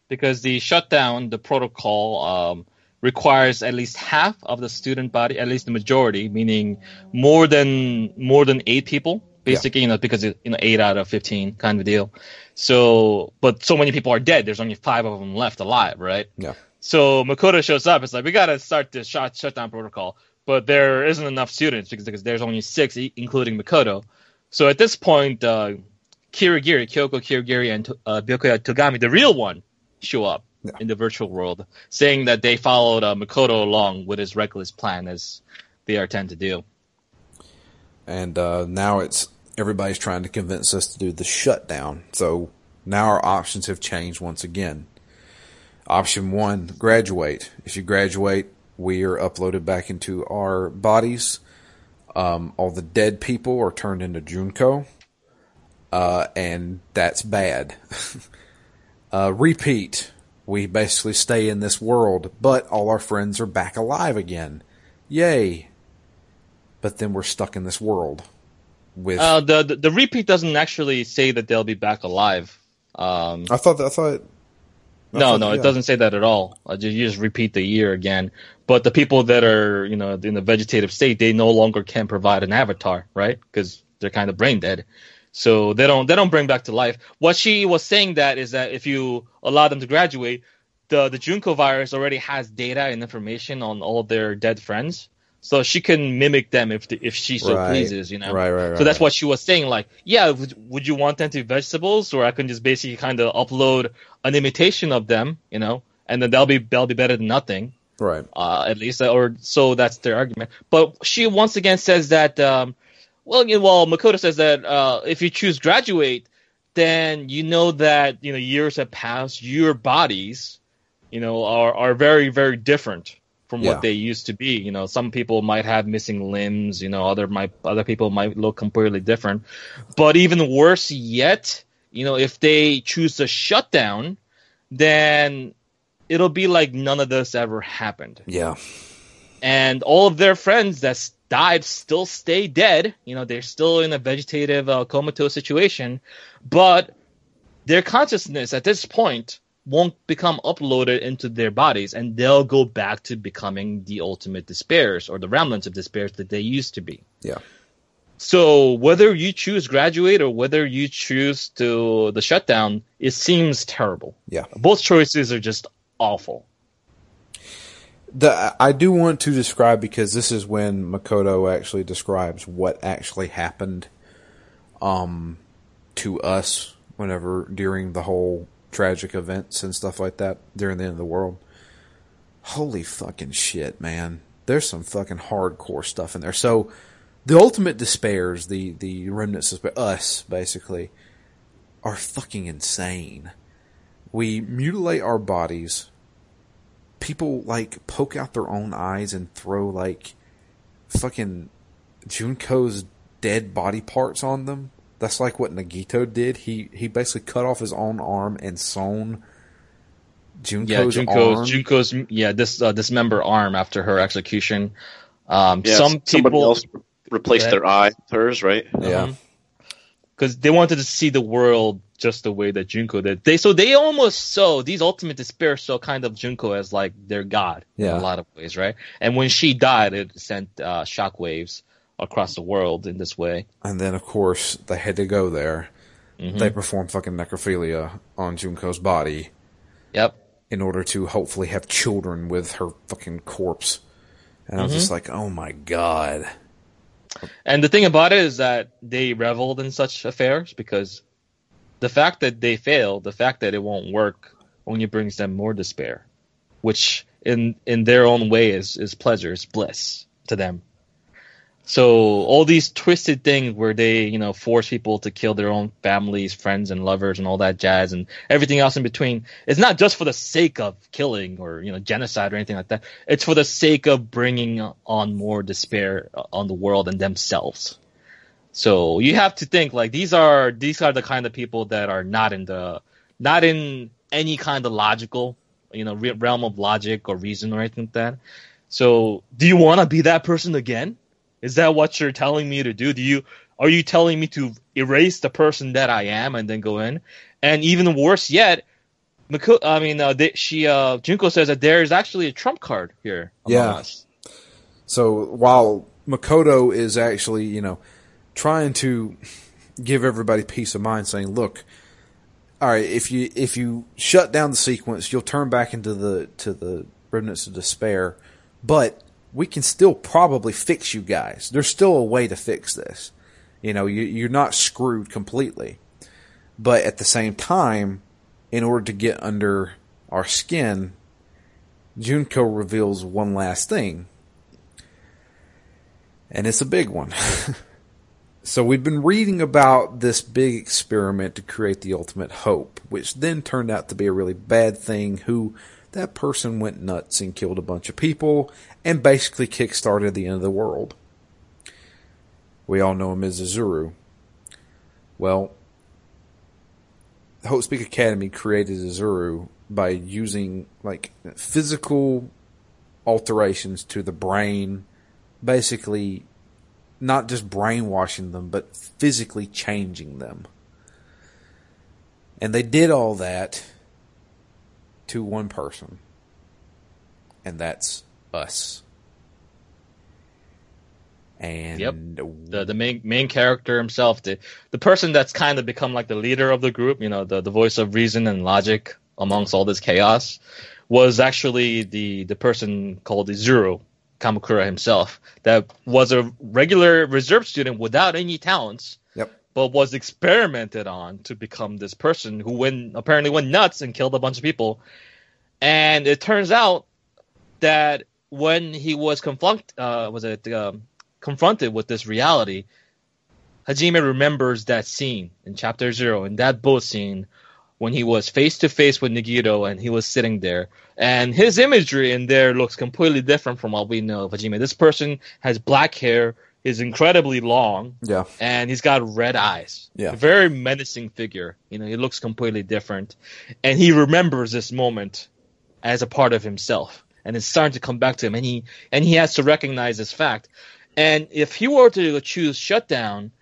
because the shutdown, the protocol um, requires at least half of the student body, at least the majority, meaning more than more than eight people, basically, you know, because it, you know eight out of fifteen kind of deal. So, but so many people are dead. There's only five of them left alive, right? Yeah. So Makoto shows up. It's like we gotta start the shut shutdown protocol, but there isn't enough students because, because there's only six, including Makoto. So at this point, uh, Kirigiri, Kyoko Kirigiri, and uh, Byakuya Togami, the real one, show up Yeah. in the virtual world, saying that they followed uh, Makoto along with his reckless plan, as they are tend to do. and uh, now it's everybody's trying to convince us to do the shutdown. So now our options have changed once again. Option one: graduate. If you graduate, we are uploaded back into our bodies. Um, all the dead people are turned into Junko, uh, and that's bad. uh, repeat. We basically stay in this world, but all our friends are back alive again. Yay! but then we're stuck in this world with. Uh, the, the the repeat doesn't actually say that they'll be back alive. Um, I thought. I thought. I no, thought- no, yeah. it doesn't say that at all. Uh, ju- you just repeat the year again. But the people that are, you know, in the vegetative state, they no longer can provide an avatar, right? Because they're kind of brain dead. So they don't they don't bring back to life. What she was saying that is that if you allow them to graduate, the the Junko virus already has data and information on all their dead friends, so she can mimic them if the, if she so Right. pleases, you know. Right, right, right. So that's what she was saying. Like, yeah, would, would you want them to be vegetables, or I can just basically kind of upload an imitation of them, you know, and then they'll be they'll be better than nothing, right. uh, at least, or so that's their argument. But she once again says that, um, well, you know, well, Makoto says that uh, if you choose graduate, then you know that you know years have passed, your bodies, you know, are are very very different from Yeah. what they used to be. You know, some people might have missing limbs. You know, other might other people might look completely different. But even worse yet, you know, if they choose to shut down, then it'll be like none of this ever happened. Yeah. And all of their friends that died still stay dead. You know, they're still in a vegetative uh, comatose situation, but their consciousness at this point won't become uploaded into their bodies and they'll go back to becoming the ultimate despairs or the remnants of despairs that they used to be. Yeah. So whether you choose graduate or whether you choose to the shutdown, it seems terrible. Yeah. Both choices are just awful. The I do want to describe because this is when Makoto actually describes what actually happened um to us whenever during the whole tragic events and stuff like that during the end of the world. Holy fucking shit, man! There's some fucking hardcore stuff in there. So, the ultimate despairs, the the remnants of us, basically, are fucking insane. We mutilate our bodies. People like poke out their own eyes and throw like fucking Junko's dead body parts on them. That's like what Nagito did. He he basically cut off his own arm and sewn Junko's, yeah, Junko's arm. Junko's yeah this uh, dismember arm after her execution. Um, Yeah, some somebody people else replaced Yeah. their eye with hers, right? yeah, because they wanted to see the world just the way that Junko did. They so they almost saw these ultimate despair saw kind of Junko as like their god in Yeah. a lot of ways, right? And when she died, it sent uh, shockwaves across the world in this way. and then of course they had to go there. Mhm. They performed fucking necrophilia on Junko's body Yep. in order to hopefully have children with her fucking corpse. And I was just like, oh my god. And the thing about it is that they reveled in such affairs because the fact that they fail, the fact that it won't work, only brings them more despair, which in in their own way is is pleasure, is bliss to them. So all these twisted things where they, you know, force people to kill their own families, friends, and lovers, and all that jazz, and everything else in between, it's not just for the sake of killing or you know genocide or anything like that. It's for the sake of bringing on more despair on the world and themselves. So you have to think like these are these are the kind of people that are not in the not in any kind of logical, you know, realm of logic or reason or anything like that. So do you want to be that person again? Is that what you're telling me to do? Do you are you telling me to erase the person that I am and then go in? And even worse yet, Mako- I mean, uh, they, she uh, Junko says that there is actually a trump card here. among Yeah. us. So while Makoto is actually, you know, trying to give everybody peace of mind, saying, "Look, all right, if you if you shut down the sequence, you'll turn back into the to the remnants of despair, but we can still probably fix you guys. There's still a way to fix this. You know, you, you're not screwed completely, but at the same time, in order to get under our skin." Junko reveals one last thing, and it's a big one. so we've been reading about this big experiment to create the ultimate hope, which then turned out to be a really bad thing. Who that person went nuts and killed a bunch of people and basically kickstarted the end of the world. We all know him as Izuru. Well, the Hope's Peak Academy created Izuru by using like physical alterations to the brain, basically not just brainwashing them, but physically changing them. And they did all that to one person, and that's us. And Yep. the the main main character himself, the the person that's kind of become like the leader of the group, you know, the the voice of reason and logic amongst all this chaos, was actually the the person called Izuru Kamakura himself, that was a regular reserve student without any talents. But was experimented on to become this person who went apparently went nuts and killed a bunch of people, and it turns out that when he was confront uh, was it um, confronted with this reality, Hajime remembers that scene in chapter zero, in that boat scene, when he was face to face with Nagito and he was sitting there. And his imagery in there looks completely different from what we know of Hajime. This person has black hair, is incredibly long, Yeah. and he's got red eyes. Yeah. A very menacing figure. You know, he looks completely different. And he remembers this moment as a part of himself. And it's starting to come back to him and he and he has to recognize this fact. And if he were to choose shutdown,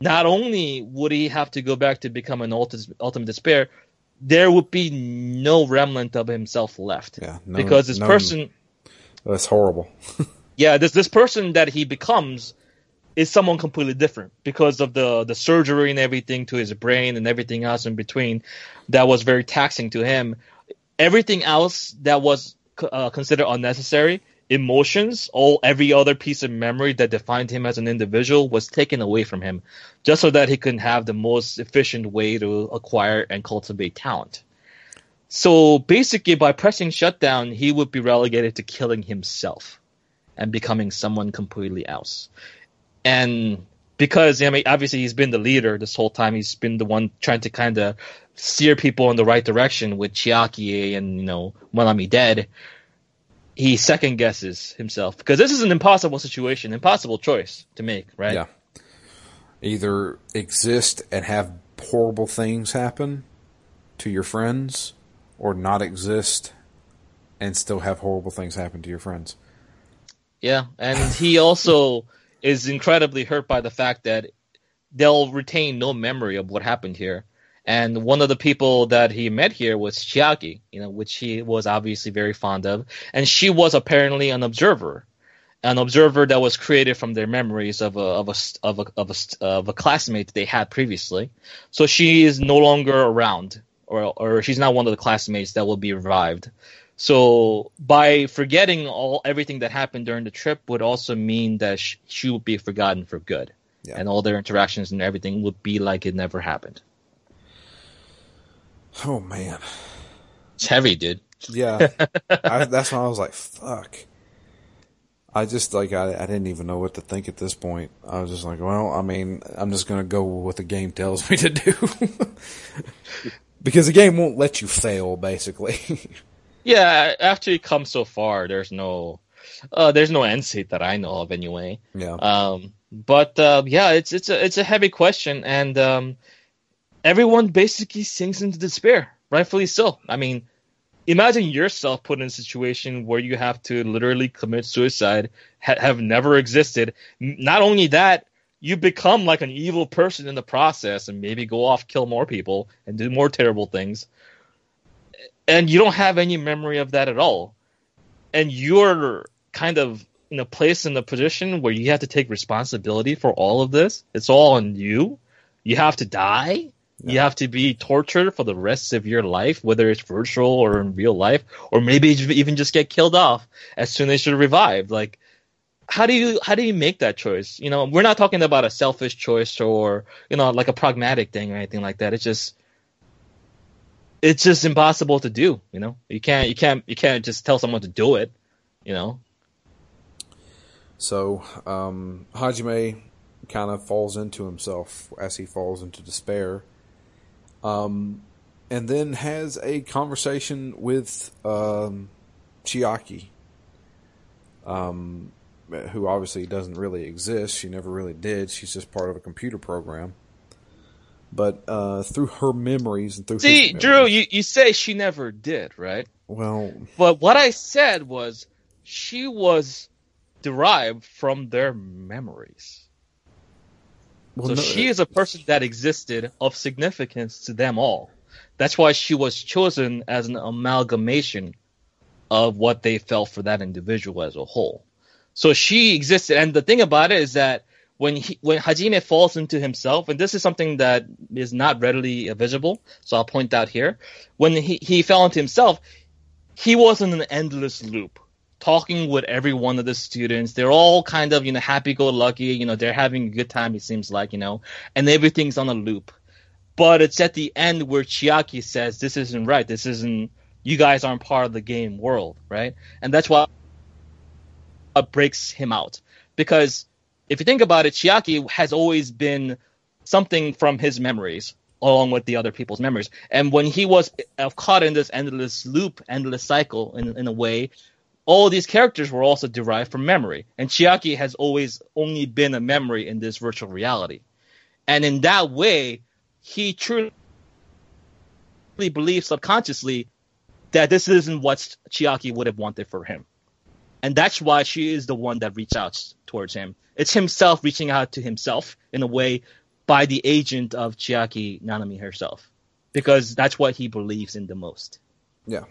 not only would he have to go back to become an ultimate, ultimate despair, there would be no remnant of himself left. Yeah. No- because this no- person That's horrible. yeah, this this person that he becomes is someone completely different because of the the surgery and everything to his brain and everything else in between that was very taxing to him. Everything else that was uh, considered unnecessary, emotions, all every other piece of memory that defined him as an individual was taken away from him, just so that he could have the most efficient way to acquire and cultivate talent. So basically, by pressing shutdown, he would be relegated to killing himself and becoming someone completely else. And because I mean, obviously he's been the leader this whole time. He's been the one trying to kind of steer people in the right direction with Chiaki and you know Monomi dead. He second guesses himself because this is an impossible situation, impossible choice to make, right? Yeah. Either exist and have horrible things happen to your friends, or not exist and still have horrible things happen to your friends. Yeah, and he also is incredibly hurt by the fact that they'll retain no memory of what happened here. And one of the people that he met here was Chiaki, you know, which he was obviously very fond of, and she was apparently an observer, an observer that was created from their memories of a of a of a of a, of a classmate they had previously. So she is no longer around, or or she's not one of the classmates that will be revived. So by forgetting all everything that happened during the trip would also mean that sh- she would be forgotten for good, yeah. and all their interactions and everything would be like it never happened. Oh man, it's heavy, dude. Yeah, I, that's why I was like, "Fuck." I just like I, I didn't even know what to think at this point. I was just like, well, I mean, I'm just gonna go with what the game tells me to do because the game won't let you fail, basically. Yeah, after you come so far, there's no, uh, there's no end state that I know of anyway. Yeah. Um, but uh, yeah, it's it's a it's a heavy question, and um, everyone basically sinks into despair, rightfully so. I mean, imagine yourself put in a situation where you have to literally commit suicide, ha- have never existed. Not only that, you become like an evil person in the process, and maybe go off, kill more people, and do more terrible things and you don't have any memory of that at all. And you're kind of in a place in a position where you have to take responsibility for all of this. It's all on you. You have to die. Yeah. you have to be tortured for the rest of your life whether it's virtual or in real life or maybe even just get killed off as soon as you're revived. Like how do you how do you make that choice? You know we're not talking about a selfish choice or you know like a pragmatic thing or anything like that. It's just it's just impossible to do. You know, you can't you can't you can't just tell someone to do it. You know. So um, Hajime kind of falls into himself as he falls into despair, um, and then has a conversation with um, Chiaki, um, who obviously doesn't really exist. She never really did. She's just part of a computer program but uh, through her memories and through see Drew, you you say she never did, right? Well, but what I said was she was derived from their memories. Well, so no, she is a person that existed of significance to them all. That's why she was chosen as an amalgamation of what they felt for that individual as a whole. So she existed, and the thing about it is that when he, when Hajime falls into himself, and this is something that is not readily visible, so I'll point out here. When he, he fell into himself, he was in an endless loop, talking with every one of the students. They're all kind of, you know, happy-go-lucky, you know, they're having a good time, it seems like, you know, and everything's on a loop. But it's at the end where Chiaki says, this isn't right, this isn't, you guys aren't part of the game world, right? And that's why it breaks him out. Because if you think about it, Chiaki has always been something from his memories along with the other people's memories. And when he was uh, caught in this endless loop, endless cycle in, in a way, all these characters were also derived from memory. And Chiaki has always only been a memory in this virtual reality. And in that way, he truly believes subconsciously that this isn't what Chiaki would have wanted for him. And that's why she is the one that reached out towards him. It's himself reaching out to himself in a way by the agent of Chiaki Nanami herself. Because that's what he believes in the most. Yeah.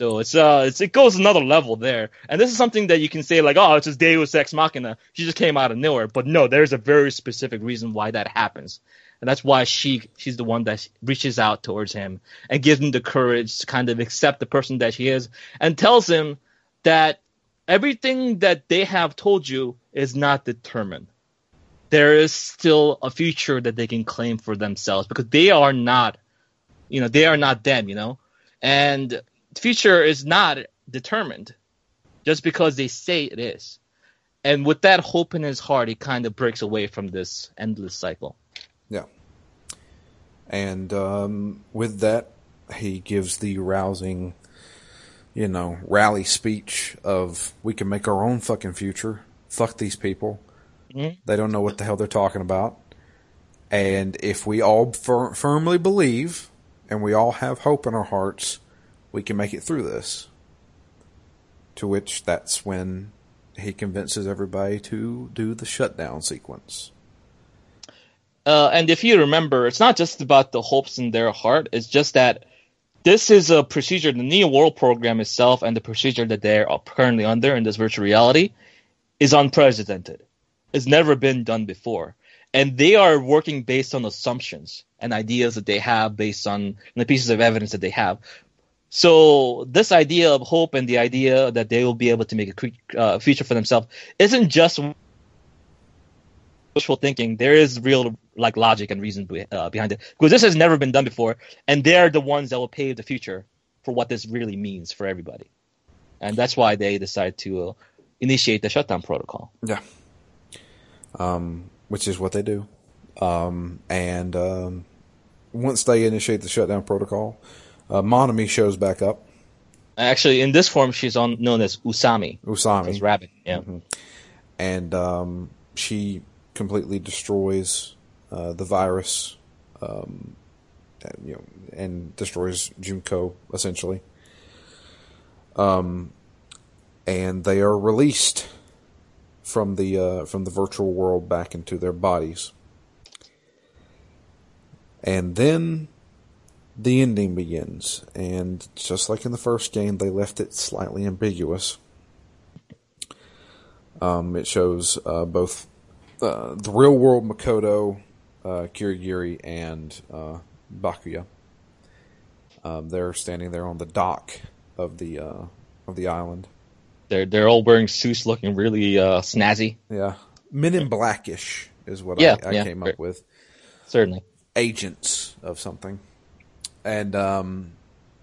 So it's uh it's, it goes another level there. And this is something that you can say like, oh, it's just Deus Ex Machina. She just came out of nowhere. But no, there's a very specific reason why that happens. And that's why she she's the one that reaches out towards him and gives him the courage to kind of accept the person that she is and tells him that everything that they have told you is not determined. There is still a future that they can claim for themselves because they are not, you know, they are not them, you know. and the future is not determined just because they say it is. And with that hope in his heart, he kind of breaks away from this endless cycle. Yeah. And um, with that, he gives the rousing, you know, rally speech of we can make our own fucking future. Fuck these people. Mhm. They don't know what the hell they're talking about. And if we all fir- firmly believe and we all have hope in our hearts, we can make it through this. To which that's when he convinces everybody to do the shutdown sequence. Uh, and if you remember, it's not just about the hopes in their heart. It's just that this is a procedure, the Neo World program itself, and the procedure that they're currently under in this virtual reality is unprecedented. It's never been done before. And they are working based on assumptions and ideas that they have based on the pieces of evidence that they have. So this idea of hope and the idea that they will be able to make a uh, future for themselves isn't just wishful thinking. There is real like logic and reason be- uh, behind it because this has never been done before, and they're the ones that will pave the future for what this really means for everybody, and that's why they decide to uh, initiate the shutdown protocol. Yeah. Um, which is what they do. Um, and um, once they initiate the shutdown protocol, uh, Monomi shows back up. Actually, in this form, she's on known as Usami, as Usami. Rabbit. Yeah, And um, she completely destroys uh, the virus, um, and, you know, and destroys Junko essentially. Um, and they are released from the uh, from the virtual world back into their bodies. And then the ending begins, and just like in the first game, they left it slightly ambiguous. Um, it shows uh, both uh, the real world Makoto, uh, Kirigiri, and uh, Byakuya. Um, they're standing there on the dock of the uh, of the island. they're they're all wearing suits, looking really uh, snazzy. Yeah, Men in Blackish is what Yeah, I, I yeah, came up with. Certainly. Agents of something, and um,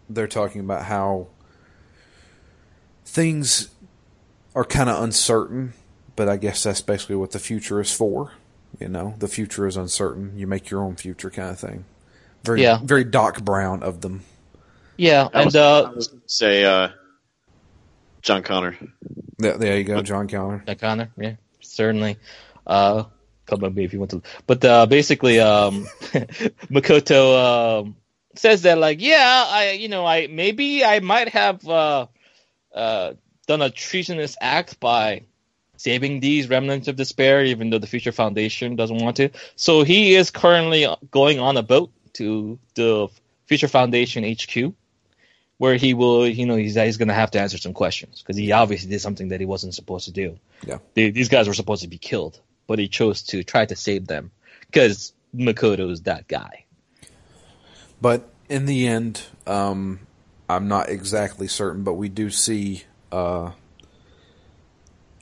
they're talking about how things are kind of uncertain, but I guess that's basically what the future is for. You know, the future is uncertain. You make your own future, kind of thing. Very, Yeah. very Doc Brown of them. Yeah, I and was, uh, I was say uh, John Connor. There, there you go, John Connor. Jack Connor, yeah, certainly. Uh, come on, me if you want to. But uh, basically, um, Makoto um, says that, like, yeah, I, you know, I maybe I might have uh, uh, done a treasonous act by saving these remnants of despair, even though the Future Foundation doesn't want to. So he is currently going on a boat to the Future Foundation HQ. Where he will, you know, he's, he's going to have to answer some questions because he obviously did something that he wasn't supposed to do Yeah. they, these guys were supposed to be killed, but he chose to try to save them because Makoto is that guy. But in the end, um, I'm not exactly certain, but we do see. Uh,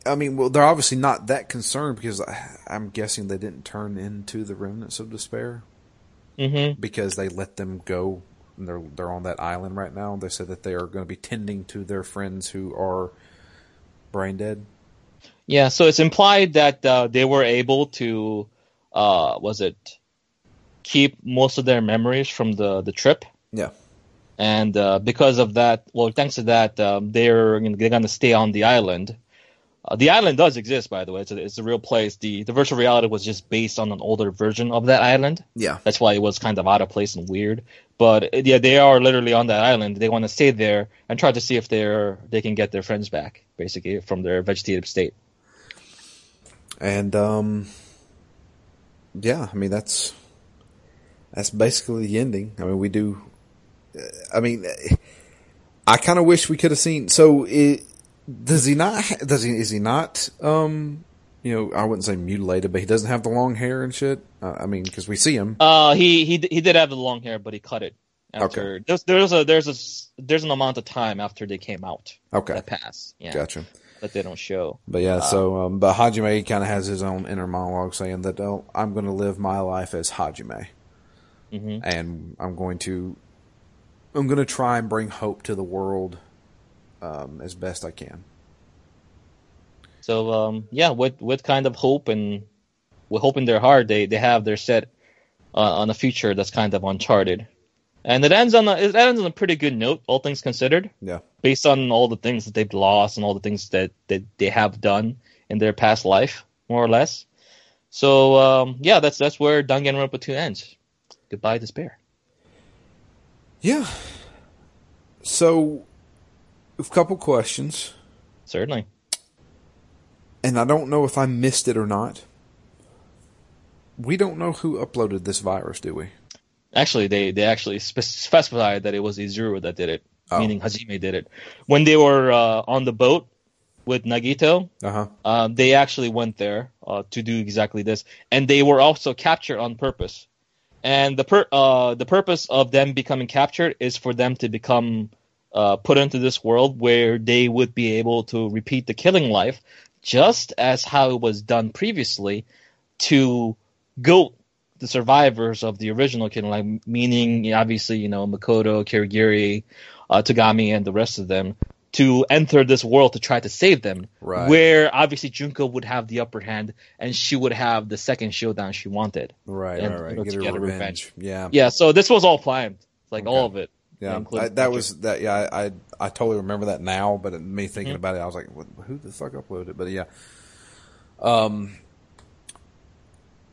I mean, well, they're obviously not that concerned because I, I'm guessing they didn't turn into the remnants of despair Mm-hmm. because they let them go. And they're they're on that island right now. They said that they are going to be tending to their friends who are brain dead. Yeah, so it's implied that uh, they were able to, uh, was it, keep most of their memories from the the trip, Yeah, and uh, because of that, well, thanks to that, um, they're they're going to stay on the island. Uh, the island does exist, by the way. It's a, it's a real place. The the virtual reality was just based on an older version of that island. yeah, That's why it was kind of out of place and weird. But uh, yeah, they are literally on that island. They want to stay there and try to see if they're they can get their friends back, basically from their vegetative state. and um, yeah. I mean, that's that's basically the ending. I mean, we do. I mean, I kind of wish we could have seen. So, it, does he not? Does he? Is he not? Um, you know, I wouldn't say mutilated, but he doesn't have the long hair and shit. Uh, I mean, because we see him. Uh, he he he did have the long hair, but he cut it after. There's there's a there's a there's an amount of time after they came out Okay, that passed. Yeah, gotcha. that they don't show. But yeah, so um, but Hajime kind of has his own inner monologue saying that oh, I'm going to live my life as Hajime, hmm and I'm going to I'm gonna try and bring hope to the world um, as best I can. So um, yeah, with with kind of hope and with hope in their heart, they they have their set uh, on a future that's kind of uncharted, and it ends on a, it ends on a pretty good note, all things considered. Yeah. Based on all the things that they've lost and all the things that that they have done in their past life, more or less. So um, yeah, that's that's where Danganronpa 2 ends. Goodbye, despair. Yeah. So, a couple questions, Certainly. and I don't know if I missed it or not. We don't know who uploaded this virus, do we? Actually, they they actually specified that it was Izuru that did it, Oh. meaning Hajime did it. When they were uh, on the boat with Nagito, Uh huh. uh, they actually went there uh, to do exactly this, and they were also captured on purpose. And the per- uh, the purpose of them becoming captured is for them to become uh, put into this world where they would be able to repeat the killing life, just as how it was done previously, to goat the survivors of the original killing life, meaning obviously you know Makoto, Kirigiri, uh, Togami, and the rest of them to enter this world to try to save them. Right. Where obviously Junko would have the upper hand and she would have the second showdown she wanted. Right, And, right, right. Get to her get a revenge. revenge. Yeah. Yeah, so this was all planned, like Okay. all of it. Yeah, I, that was that. Yeah, I, I I totally remember that now. But me thinking Mm-hmm. about it, I was like, "Who the fuck uploaded it?" But yeah, um,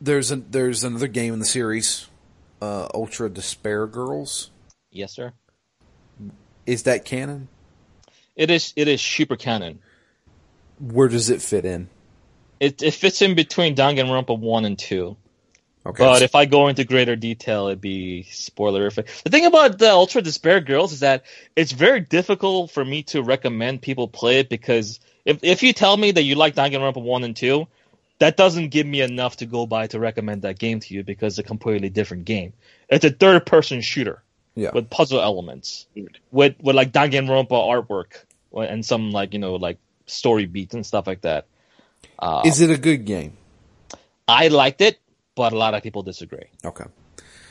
there's a there's another game in the series, uh, Ultra Despair Girls. Yes, sir. Is that canon? It is. It is super canon. Where does it fit in? It it fits in between Danganronpa one and two. Okay, But if I go into greater detail, it'd be spoilerific. The thing about the Ultra Despair Girls is that it's very difficult for me to recommend people play it because if if you tell me that you like Danganronpa one and two, that doesn't give me enough to go by to recommend that game to you because it's a completely different game. It's a third person shooter yeah, with puzzle elements, with with like Danganronpa artwork and some like you know like story beats and stuff like that. Uh, is it a good game? I liked it, but a lot of people disagree. Okay,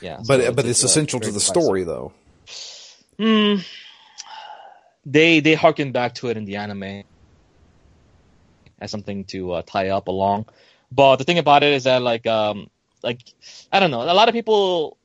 Yeah, so but but it's uh, essential to the divisive. story, though. Hmm. They they harken back to it in the anime as something to uh, tie up along. But the thing about it is that like um like I don't know, a lot of people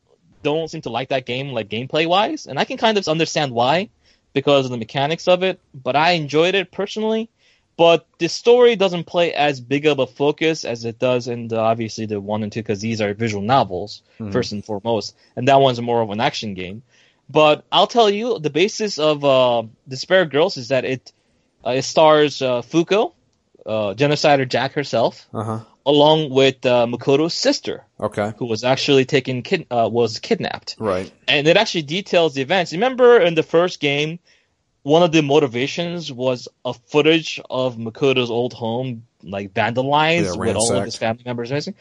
don't seem to like that game like gameplay wise, and I can kind of understand why because of the mechanics of it. But I enjoyed it personally. But the story doesn't play as big of a focus as it does in the obviously the one and two because these are visual novels first and foremost, and that one's more of an action game. But I'll tell you, the basis of uh, Despair Girls is that it uh, it stars uh, Fuko, uh, genocider Jack herself, Uh huh. along with uh, Makoto's sister, Okay. who was actually taken kid- uh, was kidnapped, Right. and it actually details the events. Remember in the first game, one of the motivations was a footage of Makoto's old home, like vandalized Yeah, with all of his family members missing.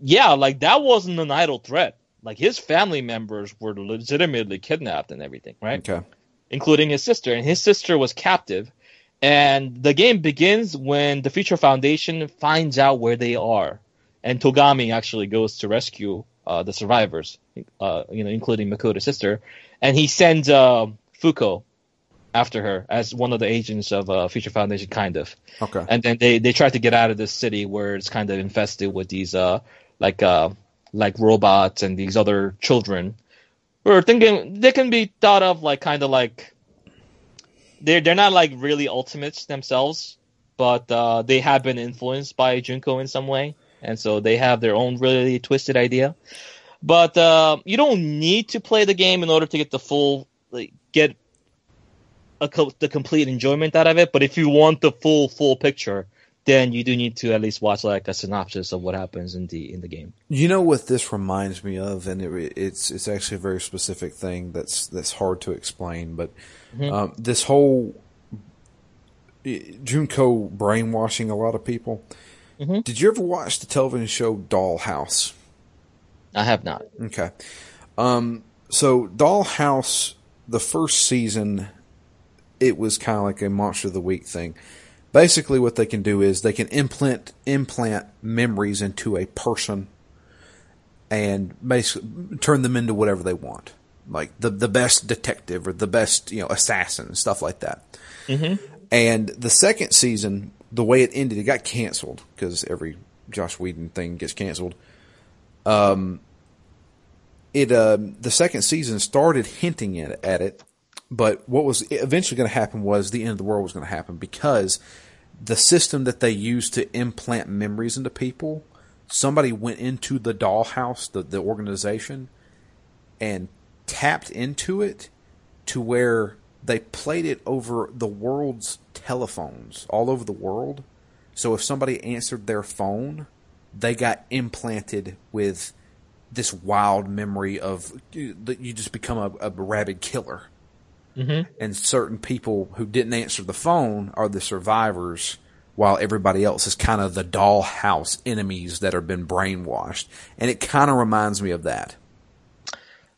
Yeah, like that wasn't an idle threat. Like his family members were legitimately kidnapped and everything, right? Okay. including his sister, and his sister was captive. And the game begins when the Future Foundation finds out where they are, and Togami actually goes to rescue uh, the survivors, uh, you know, including Makoto's sister, and he sends uh, Fuko after her as one of the agents of uh, Future Foundation, kind of. Okay. And then they they try to get out of this city where it's kind of infested with these uh like uh like robots and these other children. We're thinking they can be thought of like kind of like they're they're not like really ultimates themselves, but uh, they have been influenced by Junko in some way, and so they have their own really twisted idea. But uh, you don't need to play the game in order to get the full like get co- the complete enjoyment out of it. But if you want the full full picture, then you do need to at least watch like a synopsis of what happens in the in the game. You know what this reminds me of, and it, it's it's actually a very specific thing that's that's hard to explain. But um, this whole eh, Junko brainwashing a lot of people. Mhm. Did you ever watch the television show Dollhouse? I have not. Okay. Um, so Dollhouse, the first season, it was kind of like a monster of the week thing. Basically, what they can do is they can implant implant memories into a person and basically turn them into whatever they want. like the the best detective or the best you know assassin stuff like that. Mm-hmm. And the second season, the way it ended, it got canceled because every Joss Whedon thing gets canceled. Um, it uh, the second season started hinting at, at it, but what was eventually going to happen was the end of the world was going to happen because the system that they used to implant memories into people, somebody went into the dollhouse, the, the organization, and tapped into it to where they played it over the world's telephones all over the world. So if somebody answered their phone, they got implanted with this wild memory of that you just become a, a rabid killer. Mm-hmm. And certain people who didn't answer the phone are the survivors, while everybody else is kind of the dollhouse enemies that have been brainwashed. And it kind of reminds me of that.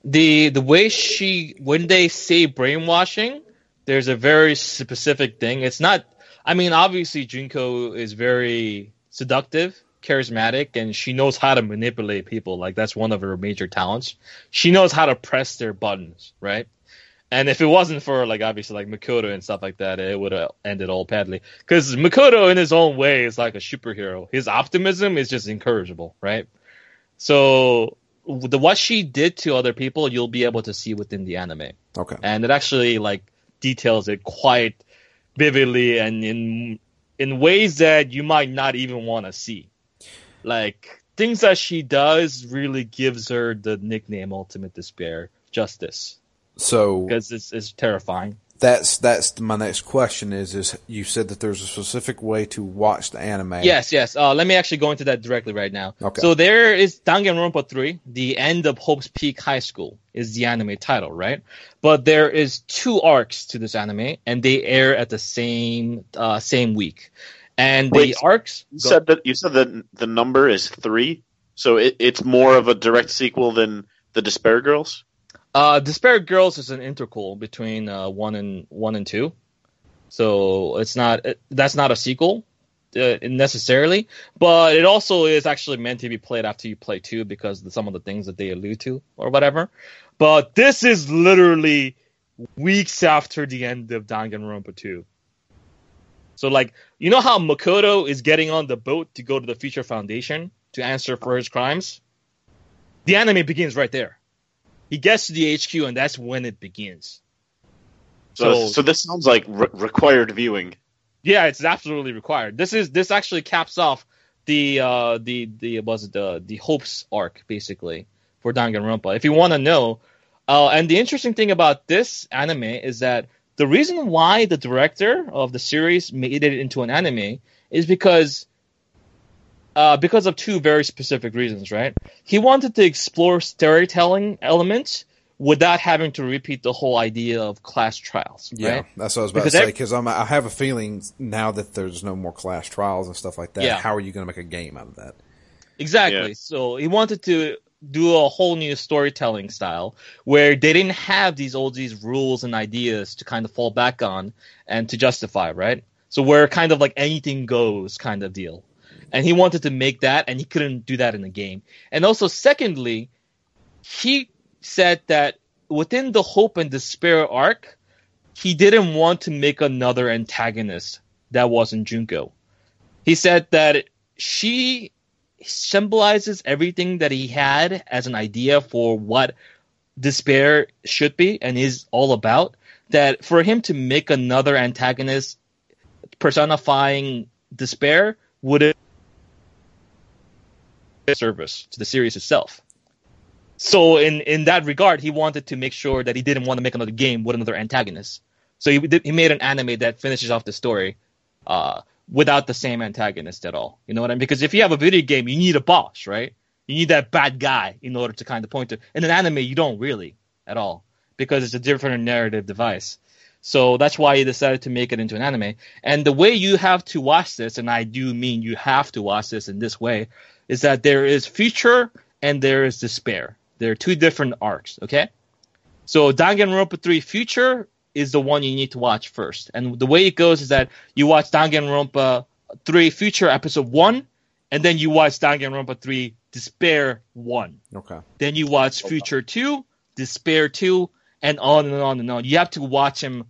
The the way she when they say brainwashing, there's a very specific thing. It's not. I mean, obviously Junko is very seductive charismatic and she knows how to manipulate people. Like that's one of her major talents. She knows how to press their buttons, right? And if it wasn't for like obviously like Makoto and stuff like that, it would have ended all badly. Because Makoto in his own way is like a superhero. His optimism is just incorrigible, right? So the what she did to other people, you'll be able to see within the anime. Okay. And it actually like details it quite vividly and in in ways that you might not even want to see like things that she does really gives her the nickname Ultimate Despair Justice. So because it's, it's terrifying. That's that's my next question. Is is you said that there's a specific way to watch the anime? Yes, yes. Uh, let me actually go into that directly right now. Okay. So there is Danganronpa 3, the end of Hope's Peak High School is the anime title, right? But there is two arcs to this anime, and they air at the same uh, same week. And Wait, the arcs. You said that you said that the number is three, so it, it's more of a direct sequel than the Despair Girls. Uh, Despair Girls is an interquel between uh, one and one and two, so it's not it, that's not a sequel uh, necessarily, but it also is actually meant to be played after you play two because some of the things that they allude to or whatever. But this is literally weeks after the end of Danganronpa 2. So like, you know how Makoto is getting on the boat to go to the Future Foundation to answer for his crimes? The anime begins right there. He gets to the HQ and that's when it begins. So, so, so this sounds like re- required viewing. Yeah, it's absolutely required. This is this actually caps off the uh the the was it the the hopes arc basically for Danganronpa. If you want to know, uh, and the interesting thing about this anime is that the reason why the director of the series made it into an anime is because uh, because of two very specific reasons, right? He wanted to explore storytelling elements without having to repeat the whole idea of class trials. Yeah, right? that's what I was about because to say. Because I have a feeling now that there's no more class trials and stuff like that. Yeah. How are you going to make a game out of that? Exactly. Yeah. So he wanted to do a whole new storytelling style where they didn't have these all these rules and ideas to kind of fall back on and to justify, right? So where kind of like anything goes kind of deal. And he wanted to make that and he couldn't do that in the game. And also secondly, he said that within the hope and despair arc, he didn't want to make another antagonist that wasn't Junko. He said that she symbolizes everything that he had as an idea for what despair should be and is all about. That for him to make another antagonist personifying despair would service to the series itself. So in in that regard, he wanted to make sure that he didn't want to make another game with another antagonist. So he he made an anime that finishes off the story uh, without the same antagonist at all. You know what I mean? Because if you have a video game, you need a boss, right? You need that bad guy in order to kind of point to. In an anime, you don't really at all because it's a different narrative device. So that's why he decided to make it into an anime. And the way you have to watch this, and I do mean you have to watch this in this way, is that there is future and there is despair. There are two different arcs, okay? So Danganronpa 3 Future is the one you need to watch first. And the way it goes is that you watch Danganronpa 3 Future Episode 1, and then you watch Danganronpa 3 Despair 1. Okay. Then you watch Future 2, Despair 2, and on and on and on. You have to watch them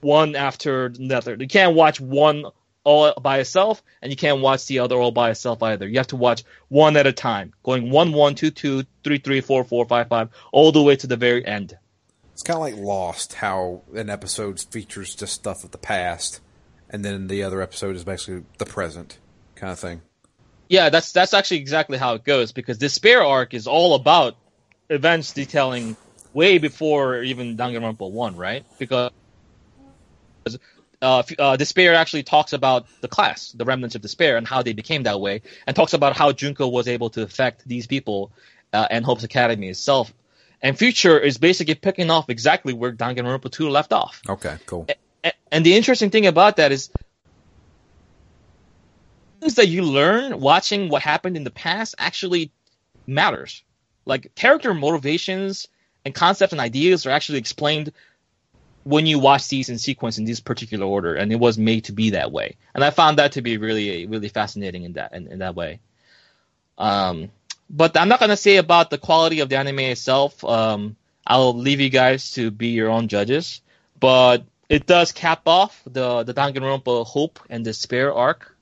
one after another. You can't watch one all by itself, and you can't watch the other all by itself either. You have to watch one at a time, going one, one, two, two, three, three, four, four, five, five, all the way to the very end. It's kind of like Lost, how an episode features just stuff of the past, and then the other episode is basically the present kind of thing. Yeah, that's that's actually exactly how it goes because Despair arc is all about events detailing way before even Danganronpa one, right? Because uh, uh, Despair actually talks about the class, the remnants of Despair, and how they became that way, and talks about how Junko was able to affect these people uh, and Hope's Academy itself. And Future is basically picking off exactly where Danganronpa 2 left off. Okay, cool. And, and the interesting thing about that is things that you learn watching what happened in the past actually matters. Like character motivations and concepts and ideas are actually explained when you watch these in sequence in this particular order, and it was made to be that way. And I found that to be really, really fascinating in that in, in that way. Um, but I'm not gonna say about the quality of the anime itself. Um, I'll leave you guys to be your own judges. But it does cap off the the Danganronpa Hope and Despair arc,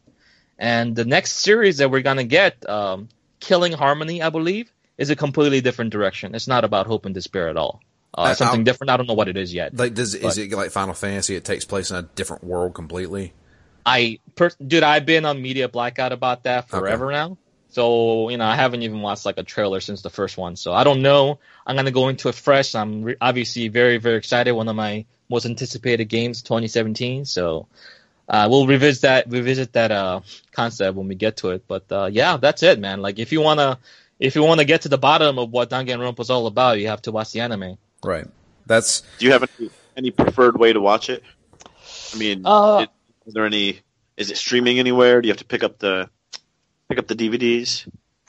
and the next series that we're gonna get, um, Killing Harmony, I believe, is a completely different direction. It's not about hope and despair at all. Uh, I- something I'll- different. I don't know what it is yet. Like, does But- is it like Final Fantasy? It takes place in a different world completely. I, per, dude, I've been on media blackout about that forever now. So you know, I haven't even watched like a trailer since the first one. So I don't know. I'm gonna go into it fresh. I'm re- obviously very, very excited. One of my most anticipated games, 2017. So uh, we'll revisit that, revisit that uh, concept when we get to it. But uh, yeah, that's it, man. Like if you wanna, if you wanna get to the bottom of what Danganronpa is all about, you have to watch the anime. Right. That's Do you have any, any preferred way to watch it? I mean, Uh, it, is there any? Is it streaming anywhere? Do you have to pick up the pick up the DVDs?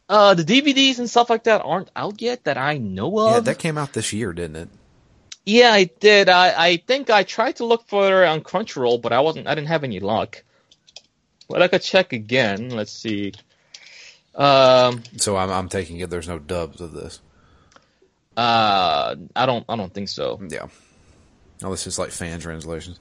Uh, the DVDs and stuff like that aren't out yet that I know of. yeah. That came out this year, didn't it? Yeah, I did. I, I think I tried to look for it on Crunchyroll, but I wasn't. I didn't have any luck. But I could check again. Let's see. Um. So I'm I'm taking it. There's no dubs of this. Uh. I don't. I don't think so. Yeah. Oh, this is like fan translations.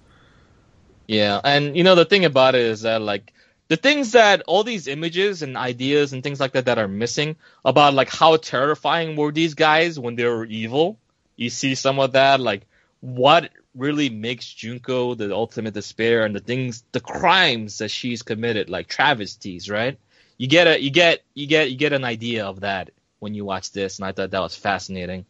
Yeah, and you know the thing about it is that like the things that all these images and ideas and things like that that are missing about like how terrifying were these guys when they were evil. You see some of that like what really makes Junko the ultimate despair and the things the crimes that she's committed like travesties, right? You get a you get you get you get an idea of that when you watch this and I thought that was fascinating.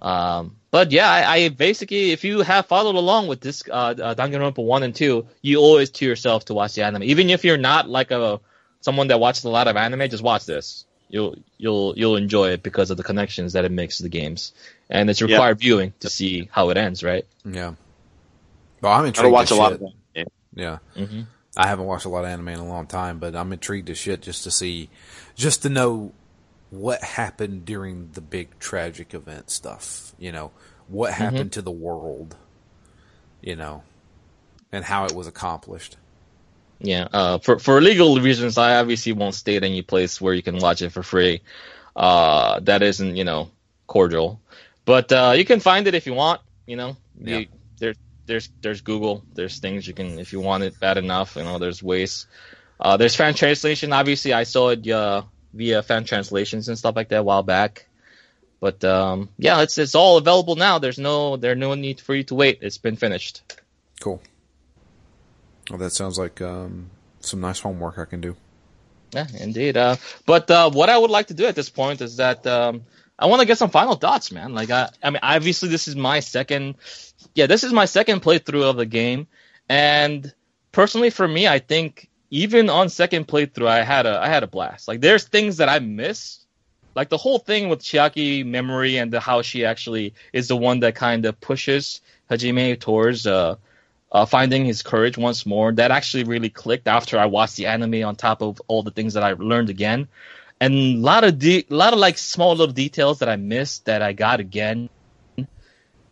Um, but yeah, I, I basically, if you have followed along with this uh, uh, Danganronpa one and two, you always it to yourself to watch the anime. Even if you're not like a someone that watches a lot of anime, just watch this. You'll you'll you'll enjoy it because of the connections that it makes to the games, and it's required viewing to see how it ends, right? Yeah. Well, I'm I intrigued. don't watch as a lot of them. Yeah. Mm-hmm. I haven't watched a lot of anime in a long time, but I'm intrigued to shit just to see, just to know what happened during the big tragic event stuff. You know, what happened to the world, you know, and how it was accomplished. Yeah. Uh, for for legal reasons, I obviously won't state any place where you can watch it for free. Uh, that isn't you know cordial, but uh, you can find it if you want. You know, Yeah. You- there's there's there's Google. There's things you can if you want it bad enough. You know, there's ways. Uh, there's fan translation. Obviously, I saw it uh, via fan translations and stuff like that a while back. But um, yeah, it's it's all available now. There's no there's no need for you to wait. It's been finished. Cool. Well, that sounds like um, some nice homework I can do. Yeah, indeed. Uh, but uh, what I would like to do at this point is that um, I want to get some final thoughts, man. Like, I, I mean, obviously, this is my second. Yeah, this is my second playthrough of the game, and personally, for me, I think even on second playthrough, I had a I had a blast. Like, there's things that I miss, like the whole thing with Chiaki memory and the, how she actually is the one that kind of pushes Hajime towards uh, uh, finding his courage once more. That actually really clicked after I watched the anime on top of all the things that I learned again. And a lot of de- lot of like small little details that I missed that I got again.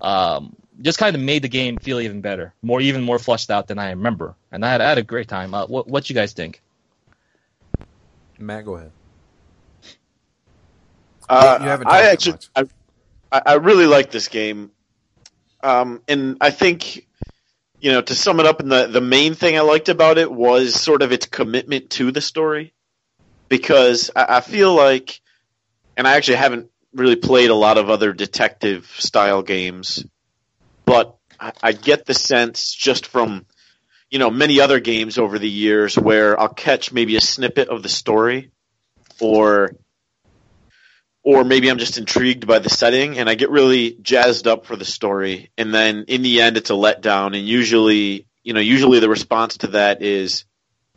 Um, just kind of made the game feel even better, more even more fleshed out than I remember. And I had, I had a great time. Uh, what what you guys think? Matt, go ahead. Uh, You haven't I actually, much. I, I, I really like this game, um, and I think you know to sum it up, and the the main thing I liked about it was sort of its commitment to the story, because I, I feel like, and I actually haven't really played a lot of other detective style games, but I, I get the sense just from you know many other games over the years where I'll catch maybe a snippet of the story or or maybe I'm just intrigued by the setting and I get really jazzed up for the story. And then in the end it's a letdown. And usually you know usually the response to that is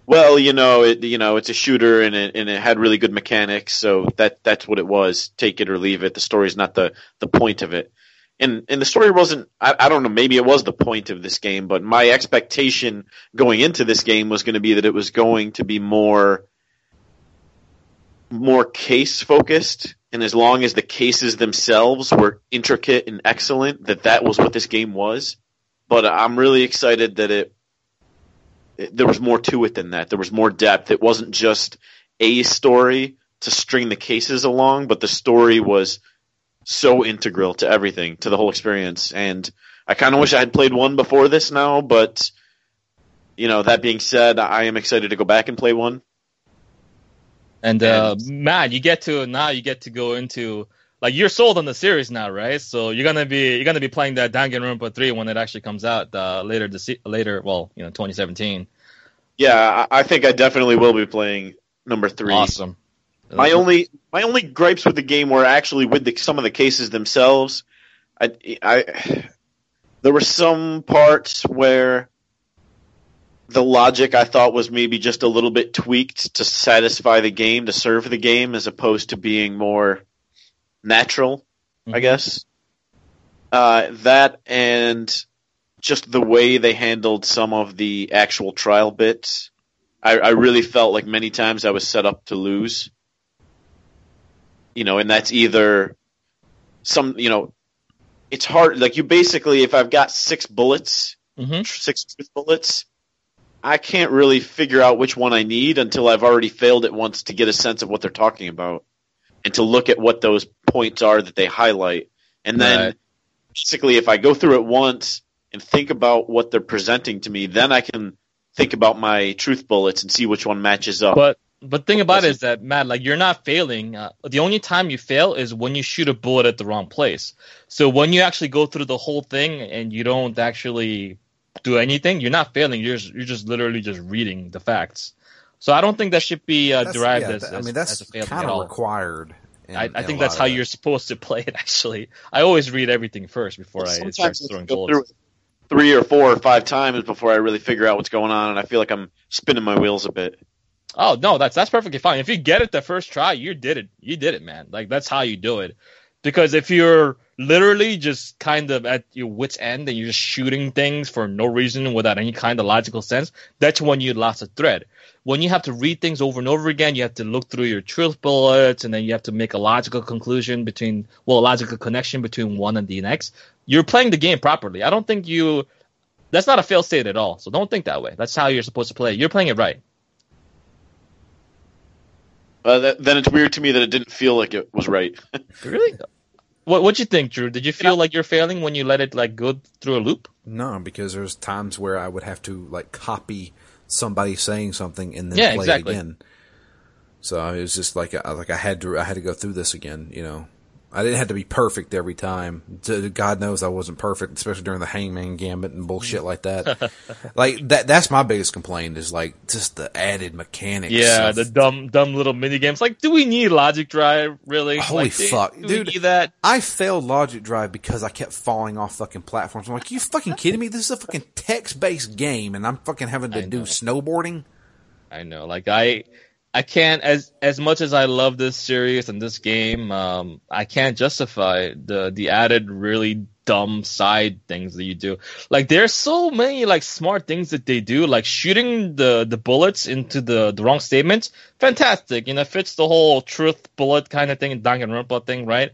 well you know it you know it's a shooter and it and it had really good mechanics. So that that's what it was. Take it or leave it. The story's not the the point of it and and the story wasn't I, I don't know maybe it was the point of this game but my expectation going into this game was going to be that it was going to be more more case focused and as long as the cases themselves were intricate and excellent that that was what this game was. But i'm really excited that it, it there was more to it than that. There was more depth. It wasn't just a story to string the cases along but the story was so integral to everything to the whole experience and i kind of wish i had played one before this now but you know that being said i am excited to go back and play one And uh, man, you get to now you get to go into like you're sold on the series now, right? So you're gonna be you're gonna be playing that Danganronpa three when it actually comes out uh, later this later, well, you know, 2017. Yeah, I I think I definitely will be playing number three. Awesome. My only my only gripes with the game were actually with the, some of the cases themselves. I, I there were some parts where the logic I thought was maybe just a little bit tweaked to satisfy the game, to serve the game, as opposed to being more natural. I Mhm. guess uh, that and just the way they handled some of the actual trial bits. I, I really felt like many times I was set up to lose you know, and that's either some, you know, it's hard. Like you basically, if I've got six bullets, hmm six truth bullets, I can't really figure out which one I need until I've already failed it once to get a sense of what they're talking about and to look at what those points are that they highlight. And then Right. basically, if I go through it once and think about what they're presenting to me, then I can think about my truth bullets and see which one matches up. But but thing about it is that Matt, like you're not failing. Uh, the only time you fail is when you shoot a bullet at the wrong place. So when you actually go through the whole thing and you don't actually do anything, you're not failing. You're just, you're just literally just reading the facts. So I don't think that should be uh, derived yeah, as, th- I mean, that's kind of required. in- I, I think that's how that. you're supposed to play it. Actually, I always read everything first before I start Sometimes I throwing bullets. three or four or five times before I really figure out what's going on, and I feel like I'm spinning my wheels a bit. Oh no, that's that's perfectly fine. If you get it the first try, you did it. You did it, man. Like that's how you do it. Because if you're literally just kind of at your wits end and you're just shooting things for no reason without any kind of logical sense, that's when you lost a thread. When you have to read things over and over again, you have to look through your truth bullets and then you have to make a logical conclusion between well, a logical connection between one and the next. You're playing the game properly. I don't think you that's not a fail state at all. So don't think that way. That's how you're supposed to play. You're playing it right. Uh, that, then it's weird to me that it didn't feel like it was right. Really? What What you think, Drew? Did you feel like you're failing when you let it like go through a loop? No, because there's times where I would have to like copy somebody saying something and then Yeah, play exactly. it again. So it was just like I, like I had to I had to go through this again. You know, I didn't have to be perfect every time. God knows I wasn't perfect, especially during the Hangman Gambit and bullshit like that. like that that's my biggest complaint is like just the added mechanics. Yeah, of- the dumb, dumb little mini games. Like, do we need Logic Drive really? Holy Like, fuck, do we dude. need that? I failed Logic Drive because I kept falling off fucking platforms. I'm like, you fucking kidding me? This is a fucking text based game, and I'm fucking having to do snowboarding. I know. Like, I, I can't as as much as I love this series and this game. Um, I can't justify the the added really dumb side things that you do. Like, there's so many like smart things that they do. Like shooting the the bullets into the the wrong statements. Fantastic. You know, fits the whole truth bullet kind of thing, and Danganronpa thing, right?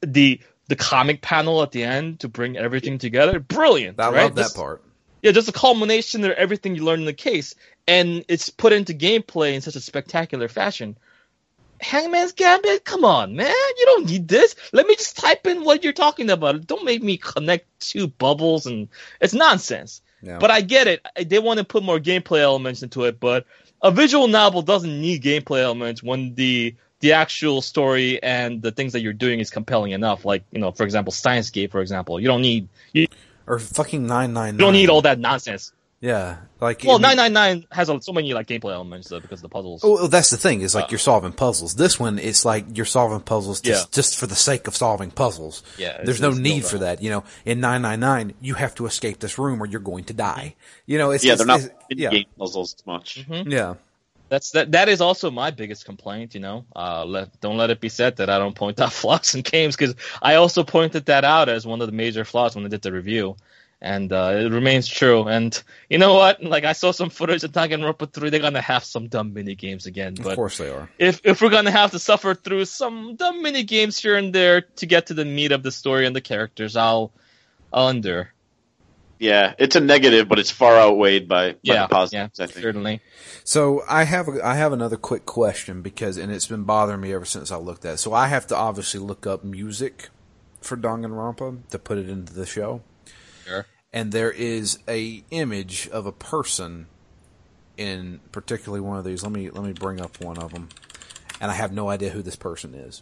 The the comic panel at the end to bring everything together, brilliant. I right? love that This- part. yeah, just a culmination of everything you learned in the case, and it's put into gameplay in such a spectacular fashion. Hangman's Gambit? Come on, man. You don't need this. Let me just type in what you're talking about. Don't make me connect two bubbles and it's nonsense. But I get it. They want to put more gameplay elements into it, but a visual novel doesn't need gameplay elements when the the actual story and the things that you're doing is compelling enough. Like, you know, for example, Steins Gate, for example. You don't need you, or fucking nine nine. you don't need all that nonsense. Yeah, like Well, 999 has so many like gameplay elements though because of the puzzles. Oh, well, that's the thing is like Uh. you're solving puzzles. This one, it's like you're solving puzzles just, Yeah. just for the sake of solving puzzles. Yeah, there's no need for that. You know, in 999, you have to escape this room or you're going to die. You know, it's Yeah, it's- they're not it's- yeah, game puzzles as much. yeah. That's that. That is also my biggest complaint. You know, uh, let, don't let it be said that I don't point out flaws in games because I also pointed that out as one of the major flaws when I did the review, and uh, it remains true. And you know what? Like I saw some footage of Danganronpa 3. They're gonna have some dumb mini games again. But Of course they are. if if we're gonna have to suffer through some dumb mini games here and there to get to the meat of the story and the characters, I'll I'll endure. Yeah, it's a negative, but it's far outweighed by, by Yeah, the yeah, positives. I think. certainly. So I have a, I have another quick question because and it's been bothering me ever since I looked at it. So I have to obviously look up music for Danganronpa to put it into the show. And there is a image of a person in particularly one of these. Let me let me bring up one of them, and I have no idea who this person is.